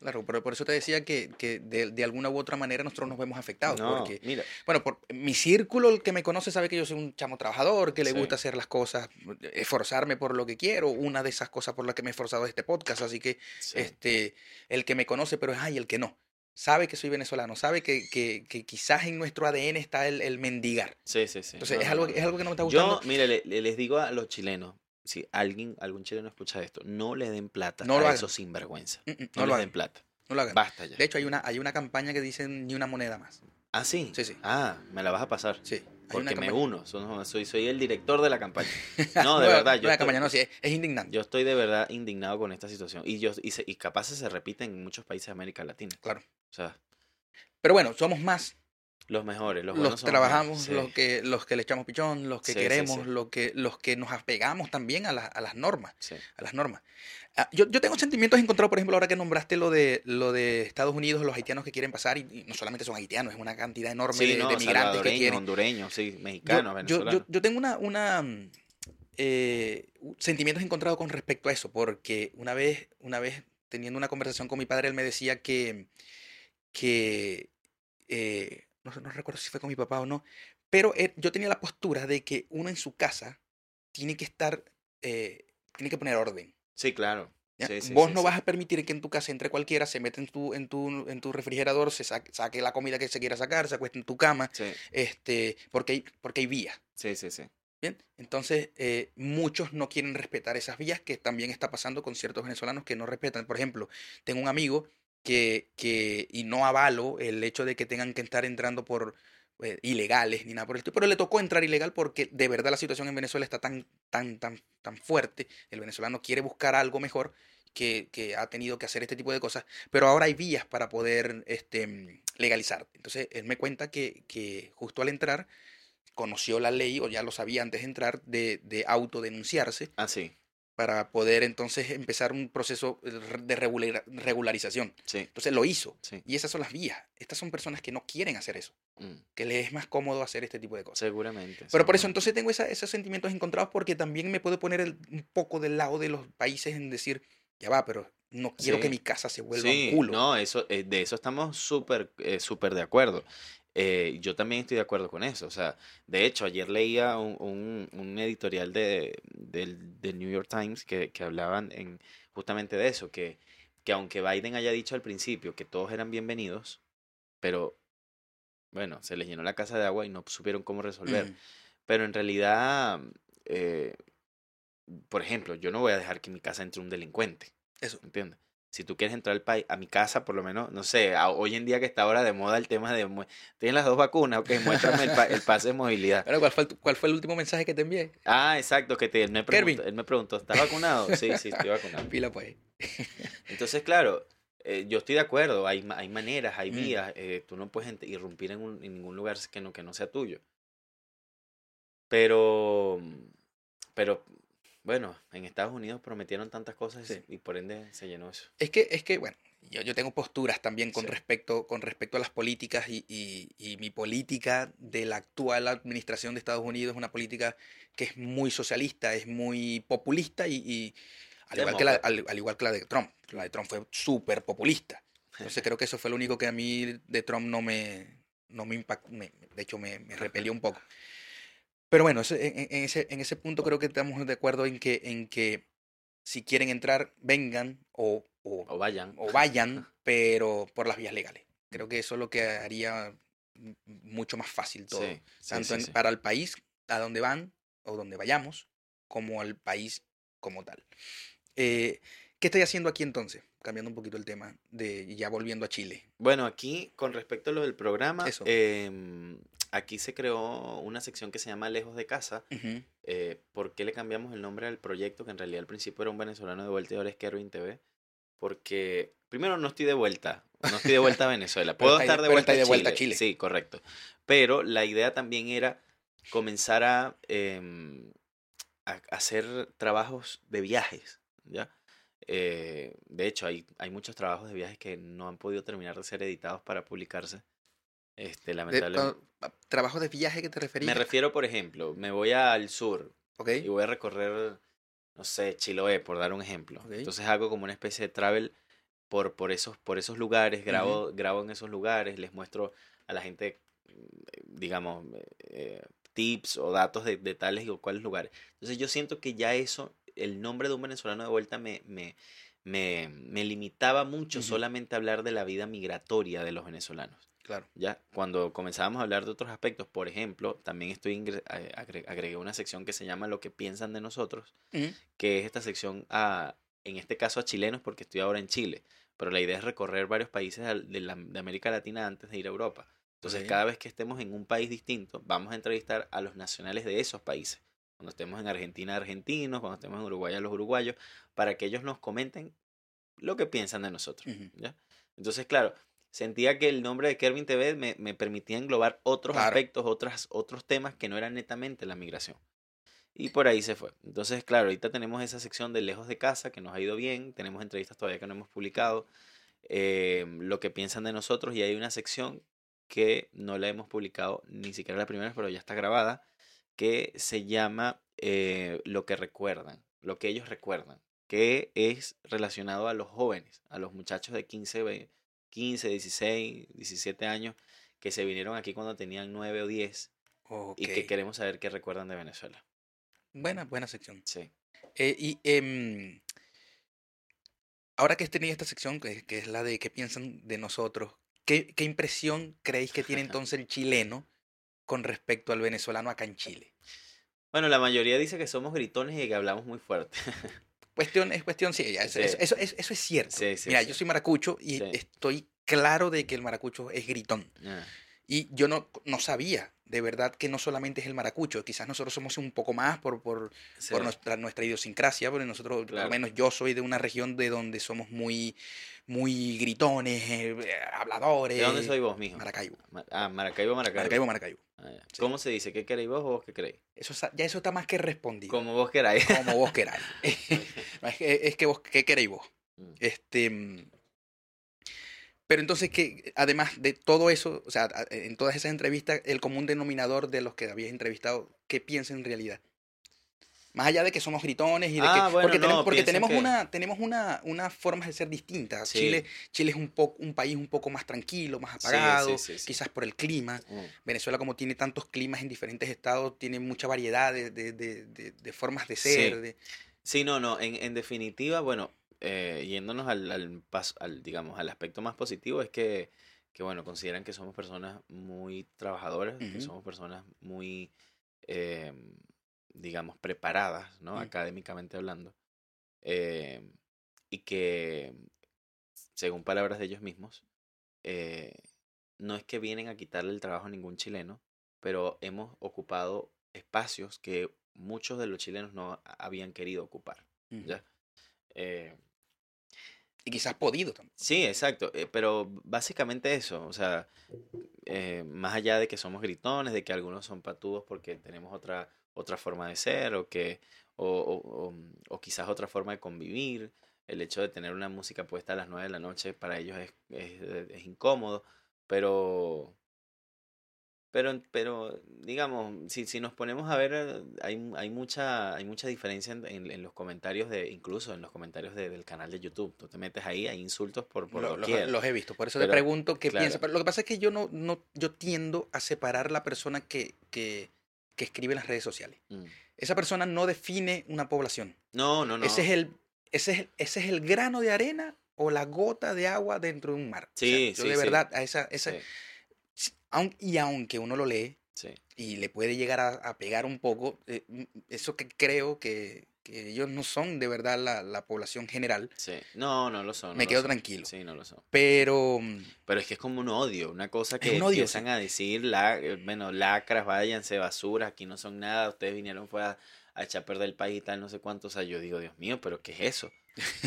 Claro, pero por eso te decía que, que de, de alguna u otra manera nosotros nos vemos afectados. No, Porque, mira, bueno, por mi círculo, el que me conoce sabe que yo soy un chamo trabajador, que le Sí. gusta hacer las cosas, esforzarme por lo que quiero. Una de esas cosas por las que me he esforzado es este podcast. Así que sí, este, el que me conoce, pero es ay, el que no. Sabe que soy venezolano, sabe que, que, que quizás en nuestro ADN está el, el mendigar. sí, sí, sí. Entonces, No, es, algo, es algo que no me está gustando. Yo, mire, le- le- les digo a los chilenos, si alguien, algún chileno escucha esto, no le den plata No lo a hagan. esos sinvergüenza. Mm, mm, No, no, lo hagan, den plata. no lo hagan. Basta ya. De hecho, hay una, hay una campaña que dice ni una moneda más. Ah, sí. Sí, sí. Ah, me la vas a pasar. Sí. Porque me uno. Soy, soy el director de la campaña. No, de verdad. Yo estoy, campaña, no, sí, es, es indignante. yo estoy de verdad indignado con esta situación. Y, yo, y, se- y capaz se repite en muchos países de América Latina. Claro. O sea, Pero bueno, somos más los mejores. Los, los, buenos que somos trabajamos. Sí. los que los que le echamos pichón, los que Sí, queremos, sí. Los, que, los que nos apegamos también a, la- a las normas, a las normas. Ah, yo, yo tengo sentimientos encontrados, por ejemplo, ahora que nombraste lo de lo de Estados Unidos, los haitianos que quieren pasar, y, y no solamente son haitianos, es una cantidad enorme de, no, de migrantes que quieren. hondureños, sí, mexicanos, yo, venezolanos. yo, yo tengo una, una eh, sentimientos encontrados con respecto a eso, porque una vez, una vez teniendo una conversación con mi padre, él me decía que, que eh, no, no recuerdo si fue con mi papá o no, pero él- yo tenía la postura de que uno en su casa tiene que estar, eh, tiene que poner orden. Sí, claro. ¿ya? Sí, sí, Vos sí, no vas a permitir que en tu casa entre cualquiera, se mete en tu, en tu, en tu refrigerador, se saque, saque la comida que se quiera sacar, se acueste en tu cama, este, porque hay, porque hay vías. sí, sí, sí. Bien, entonces eh, muchos no quieren respetar esas vías que también está pasando con ciertos venezolanos que no respetan. Por ejemplo, tengo un amigo que, que y no avalo el hecho de que tengan que estar entrando por eh, ilegales ni nada por el estilo, pero le tocó entrar ilegal porque de verdad la situación en Venezuela está tan, tan, tan, tan fuerte. El venezolano quiere buscar algo mejor que, que ha tenido que hacer este tipo de cosas, pero ahora hay vías para poder este, mm, legalizar. Entonces él me cuenta que, que justo al entrar conoció la ley, o ya lo sabía antes de entrar, de, de autodenunciarse Ah, sí, para poder entonces empezar un proceso de regular- regularización. sí, Entonces lo hizo. sí. Y esas son las vías. Estas son personas que no quieren hacer eso, Mm, que les es más cómodo hacer este tipo de cosas. seguramente. Pero por eso seguramente. entonces tengo esa- esos sentimientos encontrados porque también me puedo poner el- un poco del lado de los países en decir, ya va, pero no quiero Sí. que mi casa se vuelva un culo. no, eso, eh, de eso estamos súper eh, súper de acuerdo. Eh, yo también estoy de acuerdo con eso. O sea, de hecho, ayer leía un, un- un editorial de, del, del New York Times que, que hablaban en, justamente de eso, que, que aunque Biden haya dicho al principio que todos eran bienvenidos, pero bueno, se les llenó la casa de agua y no supieron cómo resolver. Mm, Pero en realidad, eh, por ejemplo, yo no voy a dejar que en mi casa entre un delincuente. Eso. ¿Entiendes? Si tú quieres entrar al país, a mi casa, por lo menos, no sé, a- hoy en día que está ahora de moda el tema de, ¿tienes las dos vacunas? Ok, muéstrame el, pa- el pase de movilidad. Pero, ¿cuál fue, el, ¿cuál fue el último mensaje que te envié? Ah, exacto, que te, él, me preguntó, él me preguntó, ¿estás vacunado? Sí, sí, estoy vacunado. Pila, pues. Entonces, claro, eh, yo estoy de acuerdo, hay, hay maneras, hay Mm. vías, eh, tú no puedes irrumpir en, un- en ningún lugar que no, que no sea tuyo. Pero, pero, bueno, en Estados Unidos prometieron tantas cosas Sí. y por ende se llenó eso. Es que, es que bueno, yo, yo tengo posturas también con, Sí. respecto, con respecto a las políticas y, y- y mi política de la actual administración de Estados Unidos es una política que es muy socialista, es muy populista y, y al, igual que la, al, al igual que la de Trump. La de Trump fue súper populista. Entonces creo que eso fue lo único que a mí de Trump no me, no me impactó, me- de hecho me, me repelió un poco. Pero bueno, en, ese, en ese punto creo que estamos de acuerdo en que, en que si quieren entrar, vengan o, o, O vayan. o vayan, pero por las vías legales. Creo que eso es lo que haría mucho más fácil todo. Sí, tanto sí, en- sí. para el país a donde van o donde vayamos, como al país como tal. Eh, ¿Qué estoy haciendo aquí entonces? Cambiando un poquito el tema, de ya volviendo a Chile. Bueno, aquí con respecto a lo del programa, Eso. em, aquí se creó una sección que se llama Lejos de Casa. Eh, ¿Por qué le cambiamos el nombre al proyecto? Que en realidad al principio era un venezolano de vuelta y ahora es Kervin TV. Porque, primero, no estoy de vuelta. No estoy de vuelta a Venezuela. Puedo estar de vuelta, está de a vuelta a Chile. Chile. Sí, correcto. Pero la idea también era comenzar a, em, a a hacer trabajos de viajes, ¿ya? Eh, de hecho, hay, hay muchos trabajos de viajes que no han podido terminar de ser editados para publicarse. Este, de- lamentablemente. cuando- ¿Trabajo de viaje que te referías? Me refiero, por ejemplo, me voy al sur, Ok. y voy a recorrer, no sé, Chiloé, por dar un ejemplo. Entonces hago como una especie de travel por, por, esos, por esos lugares, grabo, grabo en esos lugares, les muestro a la gente, digamos, eh, tips o datos de, de tales o cuáles lugares. Entonces yo siento que ya eso, el nombre de un venezolano de vuelta me, me, me, me limitaba mucho solamente a hablar de la vida migratoria de los venezolanos. Claro. Ya, cuando comenzábamos a hablar de otros aspectos, por ejemplo, también estoy eh, agre- agregué una sección que se llama Lo que piensan de nosotros, Ujú, que es esta sección a, en este caso a chilenos, porque estoy ahora en Chile, pero la idea es recorrer varios países de, la- de América Latina antes de ir a Europa. Entonces, cada vez que estemos en un país distinto, vamos a entrevistar a los nacionales de esos países. Cuando estemos en Argentina, argentinos, cuando estemos en Uruguay, a los uruguayos, para que ellos nos comenten lo que piensan de nosotros. ¿ya? Entonces, claro, sentía que el nombre de Kervin TV me, me permitía englobar otros Claro. aspectos, otras, otros temas que no eran netamente la migración. Y por ahí se fue. Entonces, claro, ahorita tenemos esa sección de lejos de casa que nos ha ido bien. Tenemos entrevistas todavía que no hemos publicado. eh, lo que piensan de nosotros. Y hay una sección que no la hemos publicado ni siquiera la primera pero ya está grabada. Que se llama eh, Lo que recuerdan. Lo que ellos recuerdan. Que es relacionado a los jóvenes, a los muchachos de 15, ve- 15 16, 17 años que se vinieron aquí cuando tenían 9 o 10 y que queremos saber qué recuerdan de Venezuela. Buena, buena sección. Sí. Eh, y em, ahora que tenía esta sección, que, que es la de qué piensan de nosotros, ¿qué, qué impresión creéis que tiene entonces el chileno con respecto al venezolano acá en Chile? Bueno, la mayoría dice que somos gritones y que hablamos muy fuerte. Cuestión, es cuestión, sí, ya, eso, Sí. eso, eso, eso- eso es cierto. Sí, sí, Mira, yo soy maracucho y estoy claro de que el maracucho es gritón. Ah, Y yo no, no sabía, de verdad, que no solamente es el maracucho, quizás nosotros somos un poco más por, por, sí. por nuestra, nuestra idiosincrasia, porque nosotros, por Claro. lo menos yo soy de una región de donde somos muy, muy gritones, eh, habladores. ¿De dónde soy vos, mijo? Maracaibo. Ma- Ah, Maracaibo, Maracaibo. Maracaibo, Maracaibo. Ah. Sí. ¿Cómo se dice? ¿Qué queréis vos o vos qué queréis? Eso, ya eso está más que respondido. Como vos queráis. Como vos queráis. Es, que, es que vos, ¿qué queréis vos? Mm. Este, pero entonces, que además de todo eso, o sea, en todas esas entrevistas, el común denominador de los que habías entrevistado, ¿qué piensan en realidad? Más allá de que somos gritones y de Ah, que. bueno, porque no, tenemos, porque tenemos que- una, tenemos una, una forma de ser distintas. Sí. Chile, Chile es un poco un país un poco más tranquilo, más apagado, sí, quizás por el clima. Mm. Venezuela, como tiene tantos climas en diferentes estados, tiene mucha variedad de, de- de- formas de Sí. ser. Sí, no, no. En, en definitiva, bueno, eh, yéndonos al, al, al, digamos, al aspecto más positivo, es que, que, bueno, consideran que somos personas muy trabajadoras, que Ujú. somos personas muy, eh, digamos, preparadas, ¿no? Mm. Académicamente hablando. eh, y que, según palabras de ellos mismos, eh, no es que vienen a quitarle el trabajo a ningún chileno, pero hemos ocupado espacios que muchos de los chilenos no habían querido ocupar. ¿ya? Eh, Y quizás podido también. Sí, exacto, eh, pero básicamente eso, o sea, eh, más allá de que somos gritones, de que algunos son patudos porque tenemos otra, otra forma de ser o que, o, o- o- o quizás otra forma de convivir, el hecho de tener una música puesta a las 9 de la noche para ellos es, es, es incómodo, pero, pero, pero digamos, si, si nos ponemos a ver, eh, hay, hay, mucha, hay mucha diferencia en, en- en los comentarios de, incluso en los comentarios de- del canal de YouTube. Tú te metes ahí, hay insultos por, por Lo- los, los he visto, por eso Pero, te pregunto qué claro. piensa. Pero lo que pasa es que yo no, no, yo tiendo a separar la persona que, que, que escribe en las redes sociales. Mm. Esa persona no define una población. No, no, no. Ese, es el, ese, es ese es el grano de arena o la gota de agua dentro de un mar. O sea, Sí, yo sí, de sí. verdad, a esa, esa, Sí, y aunque uno lo lee sí. y le puede llegar a, a pegar un poco, eh, mm, eso que creo que, que ellos no son de verdad la, la población general, sí. No, no lo son. no me lo quedo son. tranquilo. Sí, no lo son. Pero mm, Pero es que es como un odio, una cosa que un odio, empiezan a decir, la, eh, bueno, lacras, váyanse, basura, aquí no son nada, ustedes vinieron fue a, a echar a perder el país y tal, no sé cuánto. O sea, yo digo, Dios mío, pero ¿qué es eso?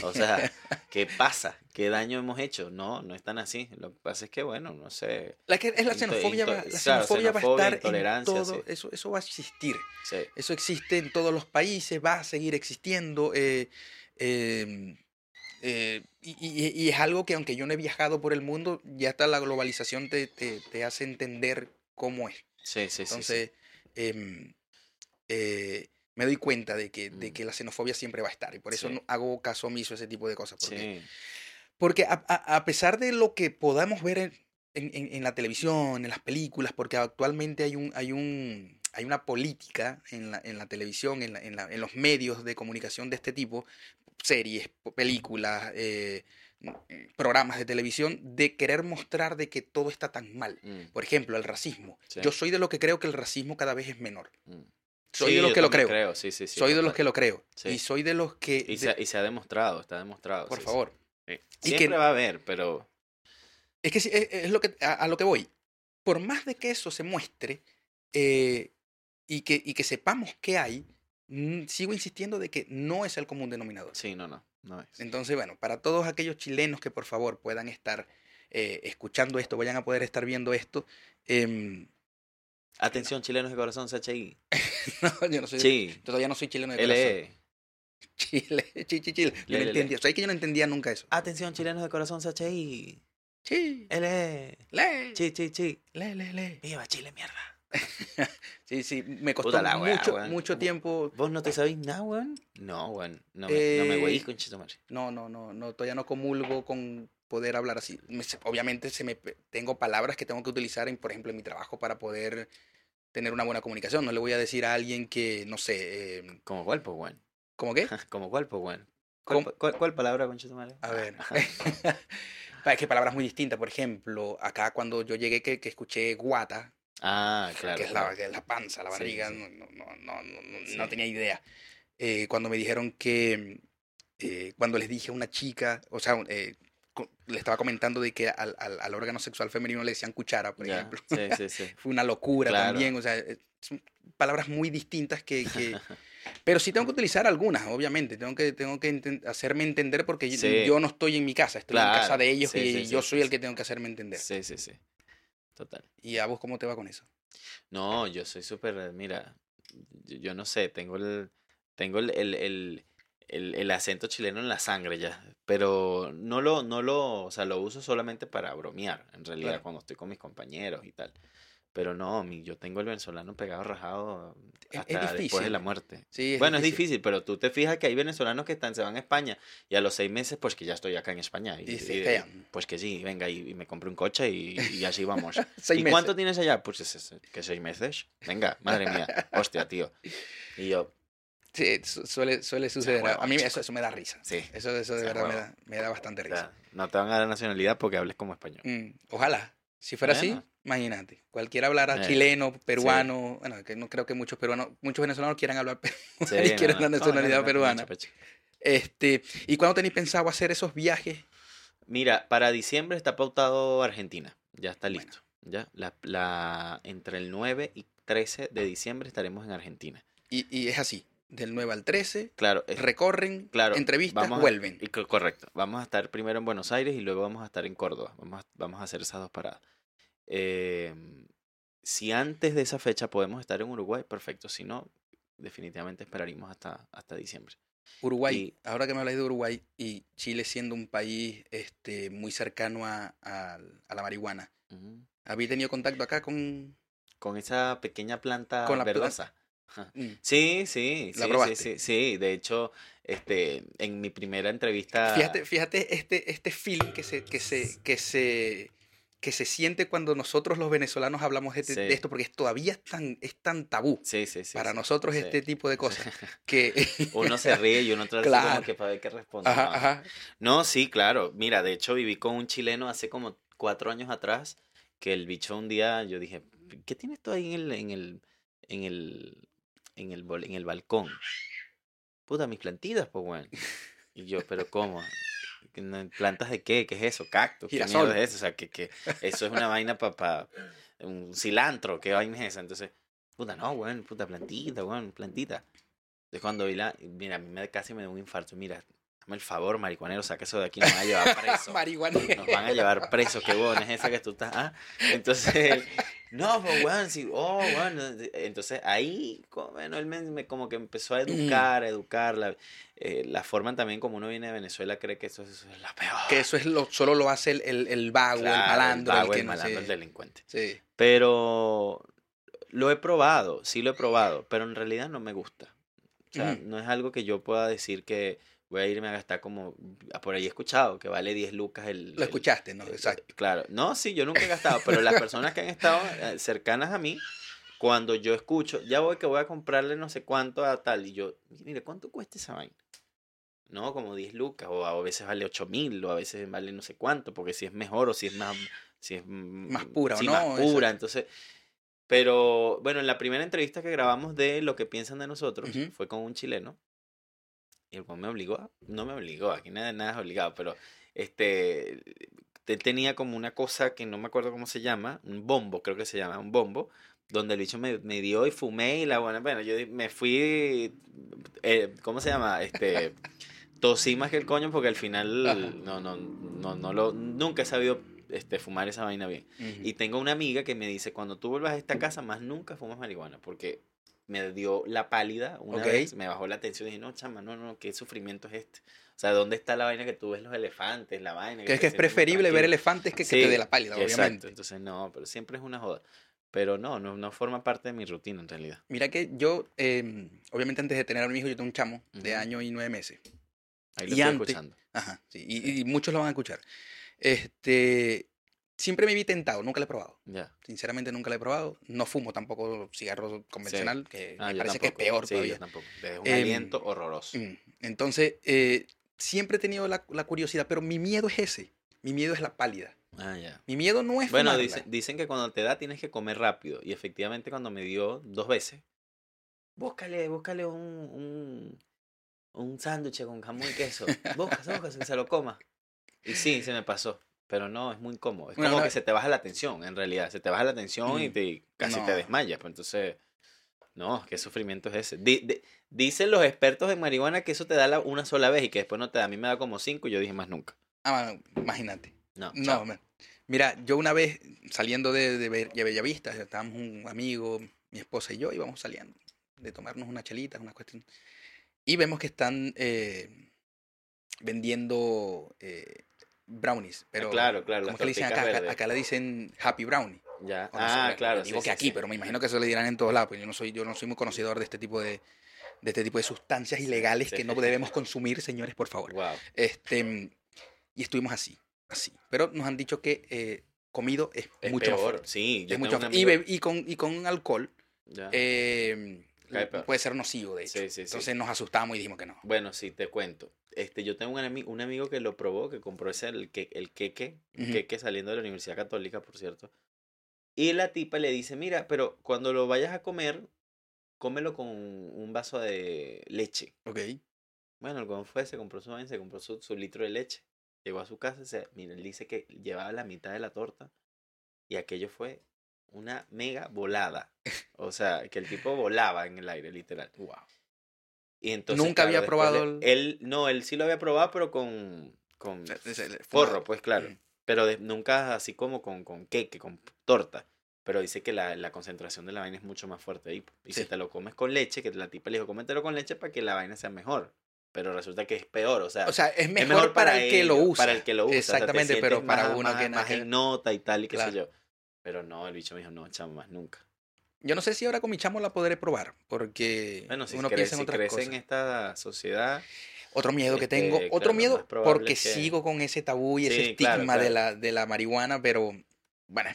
O sea, ¿qué pasa? ¿Qué daño hemos hecho? No, no es tan así. Lo que pasa es que, bueno, no sé. la, que es la xenofobia, va, la claro, xenofobia va a xenofobia, estar en todo, sí. eso, eso va a existir. Sí, Eso existe en todos los países, va a seguir existiendo. eh, eh, eh, y, y- y es algo que aunque yo no he viajado por el mundo, ya hasta la globalización te, te, te hace entender cómo es. sí, sí. sí, sí. Me doy cuenta de que, de Mm. que la xenofobia siempre va a estar. Y por eso Sí. no hago caso omiso a ese tipo de cosas. Porque, Sí, porque a, a- a pesar de lo que podamos ver en, en- la televisión, en las películas, porque actualmente hay un, hay un, hay una política en la, en la televisión, en, la- en la- en los medios de comunicación de este tipo, series, películas, eh, mm, programas de televisión, de querer mostrar de que todo está tan mal. mm, Por ejemplo, el racismo. Sí. Yo soy de los que creo que el racismo cada vez es menor. mm. Soy Sí, de los que lo también creo. Sí, sí, soy de los que lo creo. Y soy de los que... Y se, y se ha demostrado, está demostrado. por favor. Sí. Y que- Siempre va a haber, pero... Es que es, es lo que, a, a lo que voy. Por más de que eso se muestre eh, y, que, y que sepamos que hay, sigo insistiendo de que no es el común denominador. Sí, no, no, no es. Entonces, bueno, para todos aquellos chilenos que por favor puedan estar eh, escuchando esto, vayan a poder estar viendo esto. em, Atención, chilenos de corazón, CHI. no, yo no soy, Sí, todavía no soy chileno de corazón. LE. Chile, chi, chi, Chile. Yo no le, le. entendía. ¿Sabes que yo no entendía nunca eso? Atención, chilenos de corazón, CHI. Sí, LE. le, Chi, chi, chi. le, le, le. Viva Chile, mierda. Sí, sí, me costó la wea, mucho, weón. mucho tiempo. ¿Vos no te sabéis nada, weón? No, weón. No me, no me Eh, weís, conchito madre. No, no, no, no, todavía no comulgo con poder hablar así. Me obviamente se me tengo palabras que tengo que utilizar, en, por ejemplo, en mi trabajo para poder tener una buena comunicación. No le voy a decir a alguien que, no sé, eh, ¿Como cuál, pues, weón? ¿cómo qué? ¿Como cuál, pues, weón? ¿Cuál, cuál, cuál palabra, conchito madre? A ver. es que palabras muy distintas. Por ejemplo, acá cuando yo llegué que, que escuché guata, Ah, claro. que, es la, que es la panza, la Sí, barriga, sí. no, no, no, no, no- Sí. no tenía idea. Eh, cuando me dijeron que, eh, cuando les dije a una chica, o sea, eh, le estaba comentando de que al, al- al órgano sexual femenino le decían cuchara, por ejemplo. Sí, sí, sí. Fue una locura Claro. también, o sea, eh, son palabras muy distintas que... que- pero sí tengo que utilizar algunas, obviamente, tengo que, tengo que enten- hacerme entender porque yo- Sí. yo no estoy en mi casa, estoy en casa Claro, de ellos sí, y sí, yo soy el que tengo que hacerme entender. Sí, sí, sí. Total. ¿Y a vos cómo te va con eso? No, yo soy súper, mira, yo, yo no sé, tengo el, tengo el, el, el, el, el acento chileno en la sangre ya, pero no lo, no lo, o sea, lo uso solamente para bromear, en realidad, Claro. cuando estoy con mis compañeros y tal. Pero no, mi, yo tengo el venezolano pegado rajado es hasta después de la muerte. Sí, Bueno, es difícil, pero tú te fijas que hay venezolanos que están, se van a España y a los seis meses, pues que ya estoy acá en España. Y, pues que sí, venga, y, y me compré un coche y, así vamos. ¿Y meses. cuánto tienes allá? Pues es- es- que seis meses. Venga, madre mía, hostia, tío. Y yo, Sí, su- suele, suele suceder. huevo, a mí eso, eso me da risa. sí. Eso, eso de verdad me da, me da bastante o risa. sea, no te van a dar nacionalidad porque hables como español. Mm, ojalá. Si fuera así, Bueno, Imagínate, cualquiera hablará Eh, chileno, peruano, bueno, que no creo que muchos peruanos, muchos venezolanos quieran hablar peruano Sí, y no, quieren no. la nacionalidad no, peruana. mucho pecho. Este, ¿y cuándo tenéis pensado hacer esos viajes? Mira, para diciembre está pautado Argentina. Ya está Bueno. listo. Ya, la, la, entre el 9 y 13 de diciembre estaremos en Argentina. Y, y es así, del 9 al 13, Claro, es- recorren, claro, entrevistas, vamos a- vuelven. correcto. Vamos a estar primero en Buenos Aires y luego vamos a estar en Córdoba. Vamos a, vamos a hacer esas dos paradas. Eh, si antes de esa fecha podemos estar en Uruguay, perfecto. Si no, definitivamente esperaríamos hasta, hasta diciembre. Uruguay, y- ahora que me habláis de Uruguay y Chile siendo un país este, muy cercano a, a- a la marihuana. ¿habéis tenido contacto acá con...? Con esa pequeña planta Con la verdosa. Mm, Sí, sí, ¿La sí, probaste? sí, sí, sí. De hecho, este, en mi primera entrevista. Fíjate, fíjate este, este feeling que se, que se, que se, que se siente cuando nosotros los venezolanos hablamos de, este- de esto, porque todavía es tan, es tan tabú Sí, sí, sí. para nosotros este tipo de cosas que... Uno se ríe y uno trata Claro. como que para ver qué responde. ajá, No. ajá. No, sí, claro. Mira, de hecho viví con un chileno hace como cuatro años atrás, que el bicho un día, yo dije, ¿qué tienes tú ahí en el, en el, en el, en el, bol- en el balcón? Puta, mis plantitas, pues, weón. Y yo, ¿pero cómo? ¿Que no- ¿Plantas de qué? ¿Qué es eso? ¿Cactus? ¿Qué Girasol. mierda es eso? O sea, que, que eso es una vaina para un cilantro, ¿qué vaina es esa? Entonces, puta, no, weón, puta plantita, weón, plantita. Entonces cuando vi la, mira, a mí me, casi me dio un infarto, mira, dame el favor, marihuanero, saca eso de aquí, nos van a llevar preso. Nos van a llevar preso, qué bueno es esa que tú estás. Ah, entonces, no, pues, weón, sí, oh, bueno. Entonces, ahí, bueno, él me, me como que empezó a educar, a educar. La, eh, la forma también como uno viene de Venezuela cree que eso, eso es la peor. Que eso es lo, solo lo hace el, el, el vago, el malandro, el, vago, que el no malandro, el delincuente. Sí. Pero lo he probado, sí lo he probado, pero en realidad no me gusta. O sea, no es algo que yo pueda decir que voy a irme a gastar como, por ahí he escuchado, que vale 10 lucas el... Lo escuchaste, ¿no? eh, Exacto. Claro, no, sí, yo nunca he gastado, pero las personas que han estado eh, cercanas a mí, cuando yo escucho, ya voy que voy a comprarle no sé cuánto a tal, y yo, mire, ¿cuánto cuesta esa vaina? No, como 10 lucas, o a veces vale 8 mil, o a veces vale no sé cuánto, porque si es mejor o si es más, si es Más pura o sí, no, más pura, exacto. entonces... Pero bueno, en la primera entrevista que grabamos de lo que piensan de nosotros fue con un chileno. Y el cual me obligó, no me obligó, aquí nada, nada es obligado, pero este te- tenía como una cosa que no me acuerdo cómo se llama, un bombo, creo que se llama, un bombo, donde el bicho me, me dio y fumé y la buena, bueno, yo me fui, eh, ¿cómo se llama? Este, tosí más que el coño porque al final no, no, no, no lo, nunca he sabido este, fumar esa vaina bien. Y tengo una amiga que me dice, cuando tú vuelvas a esta casa, más nunca fumas marihuana, porque me dio la pálida una vez, me bajó la tensión y dije, no, chama, no, no, qué sufrimiento es este. O sea, ¿dónde está la vaina que tú ves los elefantes, la vaina? Que es que es preferible ver elefantes que que Sí, te dé la pálida, Exacto, obviamente. entonces no, pero siempre es una joda. Pero no, no, no forma parte de mi rutina en realidad. Mira que yo, eh, obviamente antes de tener a mi hijo, yo tengo un chamo de año y nueve meses. Ahí lo Y estoy antes- escuchando. Ajá, sí, y, y muchos lo van a escuchar. Este, siempre me vi tentado, nunca lo he probado. Ya. Sinceramente nunca lo he probado. No fumo tampoco cigarro convencional, que Ah, me parece que es peor Sí, todavía. yo tampoco. Es un Em, aliento horroroso. Mm, Entonces, eh, siempre he tenido la, la curiosidad, pero mi miedo es ese. Mi miedo es la pálida. Ah. Mi miedo no es Bueno, dicen, dicen que cuando te da tienes que comer rápido. Y efectivamente cuando me dio dos veces, búscale, búscale un, un, un sándwich con jamón y queso. Búscase, búscase, se lo coma. Y sí, se me pasó. Pero no, es muy cómodo. Es como no- que se te baja la tensión, en realidad. Se te baja la tensión y Mm, te, casi no. te desmayas. Pues entonces, no, qué sufrimiento es ese. Di- di- dicen los expertos en marihuana que eso te da la- una sola vez y que después no te da. A mí me da como cinco y yo dije más nunca. Ah, bueno, imagínate. No, No, man. Mira, yo una vez saliendo de, de, de Bellavista, estábamos un amigo, mi esposa y yo, íbamos saliendo de tomarnos una chelita, una cuestión. Y vemos que están eh, vendiendo eh, brownies. Pero, Ah, claro, claro. ¿Cómo las es que le dicen torticas acá? Acá- verdes. Acá le dicen Happy Brownie. Ya. No Ah, claro. Digo sí, que sí, aquí, sí. pero me imagino que eso le dirán en todos lados, porque yo no soy, yo no soy muy conocedor de este tipo de, de este tipo de sustancias ilegales que no debemos consumir, señores, por favor. Wow. Este, y estuvimos así, así. Pero nos han dicho que eh, comido es, Es mucho más peor. fuerte, Sí, yo es tengo mucho más y, amigo- y con, y con alcohol Ya. eh, peor. Puede ser nocivo, de hecho. Sí, sí, sí. Entonces nos asustamos y dijimos que no. Bueno, sí, te cuento. Este, yo tengo un, ami- un amigo que lo probó, que compró ese, el, que, el queque, Ujú. queque saliendo de la Universidad Católica, por cierto. Y la tipa le dice, mira, pero cuando lo vayas a comer, cómelo con un vaso de leche. Ok. Bueno, el huevón fue, se compró su vaina, se compró su, su litro de leche. Llegó a su casa, se, mira, él dice que llevaba la mitad de la torta y aquello fue una mega volada. O sea, que el tipo volaba en el aire, literal. Wow. Y entonces, Nunca había probado le- el- Él, no, él sí lo había probado, pero con, con Porro, porro, pues claro. Mm. Pero de- nunca así como con, con queque, con torta. Pero dice que la, la concentración de la vaina es mucho más fuerte ahí. Y Sí. si te lo comes con leche, que la tipa le dijo, cómetelo con leche para que la vaina sea mejor. Pero resulta que es peor, o sea, O sea, es es mejor, para, el que lo usa. Para el que lo usa. o sea, te Exactamente, pero para más- uno más- que más en nota y tal y qué Claro. sé yo. Pero no, el bicho me dijo, no, chamo, más nunca. Yo no sé si ahora con mi chamo la podré probar, porque Bueno, si, uno crece, piensa en si otras crece cosas. en esta sociedad, Otro miedo que este, tengo, claro, otro miedo porque que- sigo con ese tabú y ese Sí, claro, estigma de, claro. la, de la marihuana, pero bueno,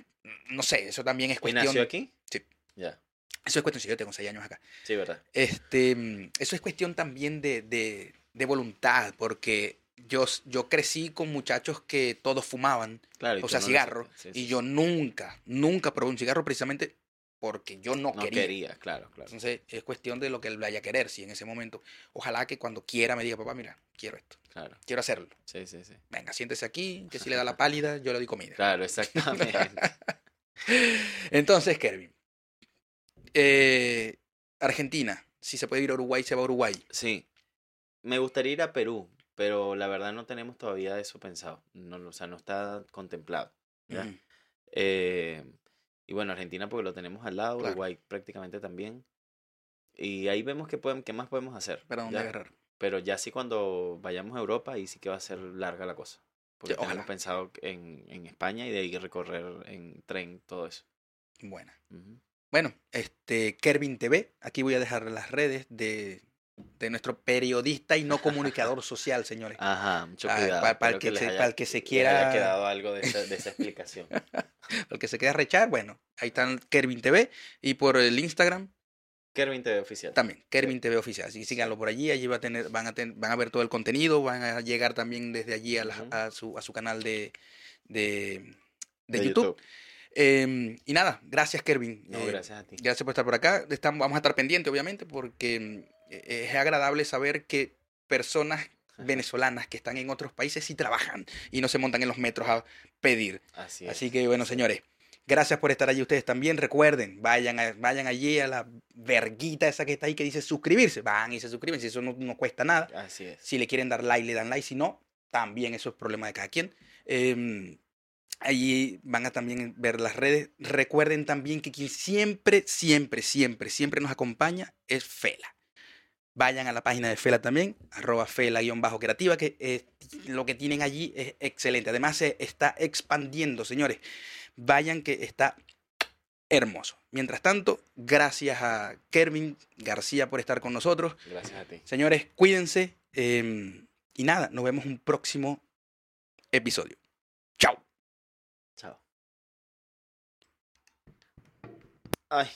no sé, eso también es ¿y cuestión. nació aquí? Sí. Ya, Eso es cuestión, si yo tengo seis años acá. sí, ¿verdad? Este, mm, eso es cuestión también de, de, de voluntad, porque yo, yo crecí con muchachos que todos fumaban, Claro, o sea, no cigarro, hiciste. Sí, sí, y yo nunca, nunca probé un cigarro precisamente porque yo no, no quería. quería, claro, claro. Entonces, es cuestión de lo que él vaya a querer, si en ese momento. Ojalá que cuando quiera me diga, papá, mira, quiero esto, Claro, quiero hacerlo. sí, sí, sí. Venga, siéntese aquí, que si le da la pálida, yo le doy comida. Claro, exactamente. Entonces, Kervin, eh, Argentina, si se puede ir a Uruguay, se va a Uruguay. Sí. Me gustaría ir a Perú, pero la verdad no tenemos todavía eso pensado. No, o sea, no está contemplado. ¿ya? Ujú. Eh, y bueno, Argentina porque lo tenemos al lado, Claro. Uruguay prácticamente también. Y ahí vemos qué, podemos, qué más podemos hacer. ¿Para dónde agarrar? Pero ya sí cuando vayamos a Europa, ahí sí que va a ser larga la cosa. Porque Ya, tenemos pensado en, en España y de ahí recorrer en tren, todo eso. Buena. Ujú. Bueno, este, Kervin TV, aquí voy a dejar las redes de, de nuestro periodista y no comunicador social, señores. Ajá, mucho Ah, cuidado. pa- para el que se- haya- para el que se quiera- quedado algo de esa, de esa explicación. El que se queda rechar, bueno, ahí están Kervin TV y por el Instagram Kervin TV oficial. también, Kervin TV oficial. Así que síganlo por allí, allí va a tener, van a ten- van a ver todo el contenido, van a llegar también desde allí a, la- Ujú. a su, a su canal de, de, de de YouTube. Em, y nada, gracias Kervin. No, Eh, gracias a ti. Gracias por estar por acá. Estamos, vamos a estar pendientes, obviamente, porque mm, es agradable saber que personas venezolanas que están en otros países sí trabajan y no se montan en los metros a pedir. Así es. Así que bueno, señores, gracias por estar allí ustedes también. Recuerden, vayan, a- vayan allí a la verguita esa que está ahí que dice suscribirse. Van y se suscriben, si eso no, no cuesta nada. Así es. Si le quieren dar like, le dan like. Si no, también eso es problema de cada quien. Em, allí van a también ver las redes. Recuerden también que quien siempre, siempre, siempre, siempre nos acompaña es Fela. Vayan a la página de Fela también, arroba Fela-creativa, que eh, lo que tienen allí es excelente. Además, se está expandiendo, señores. Vayan que está hermoso. Mientras tanto, gracias a Kervin García por estar con nosotros. Gracias a ti. Señores, cuídense. eh, y nada, nos vemos un próximo episodio. Chao. Chao. Ay.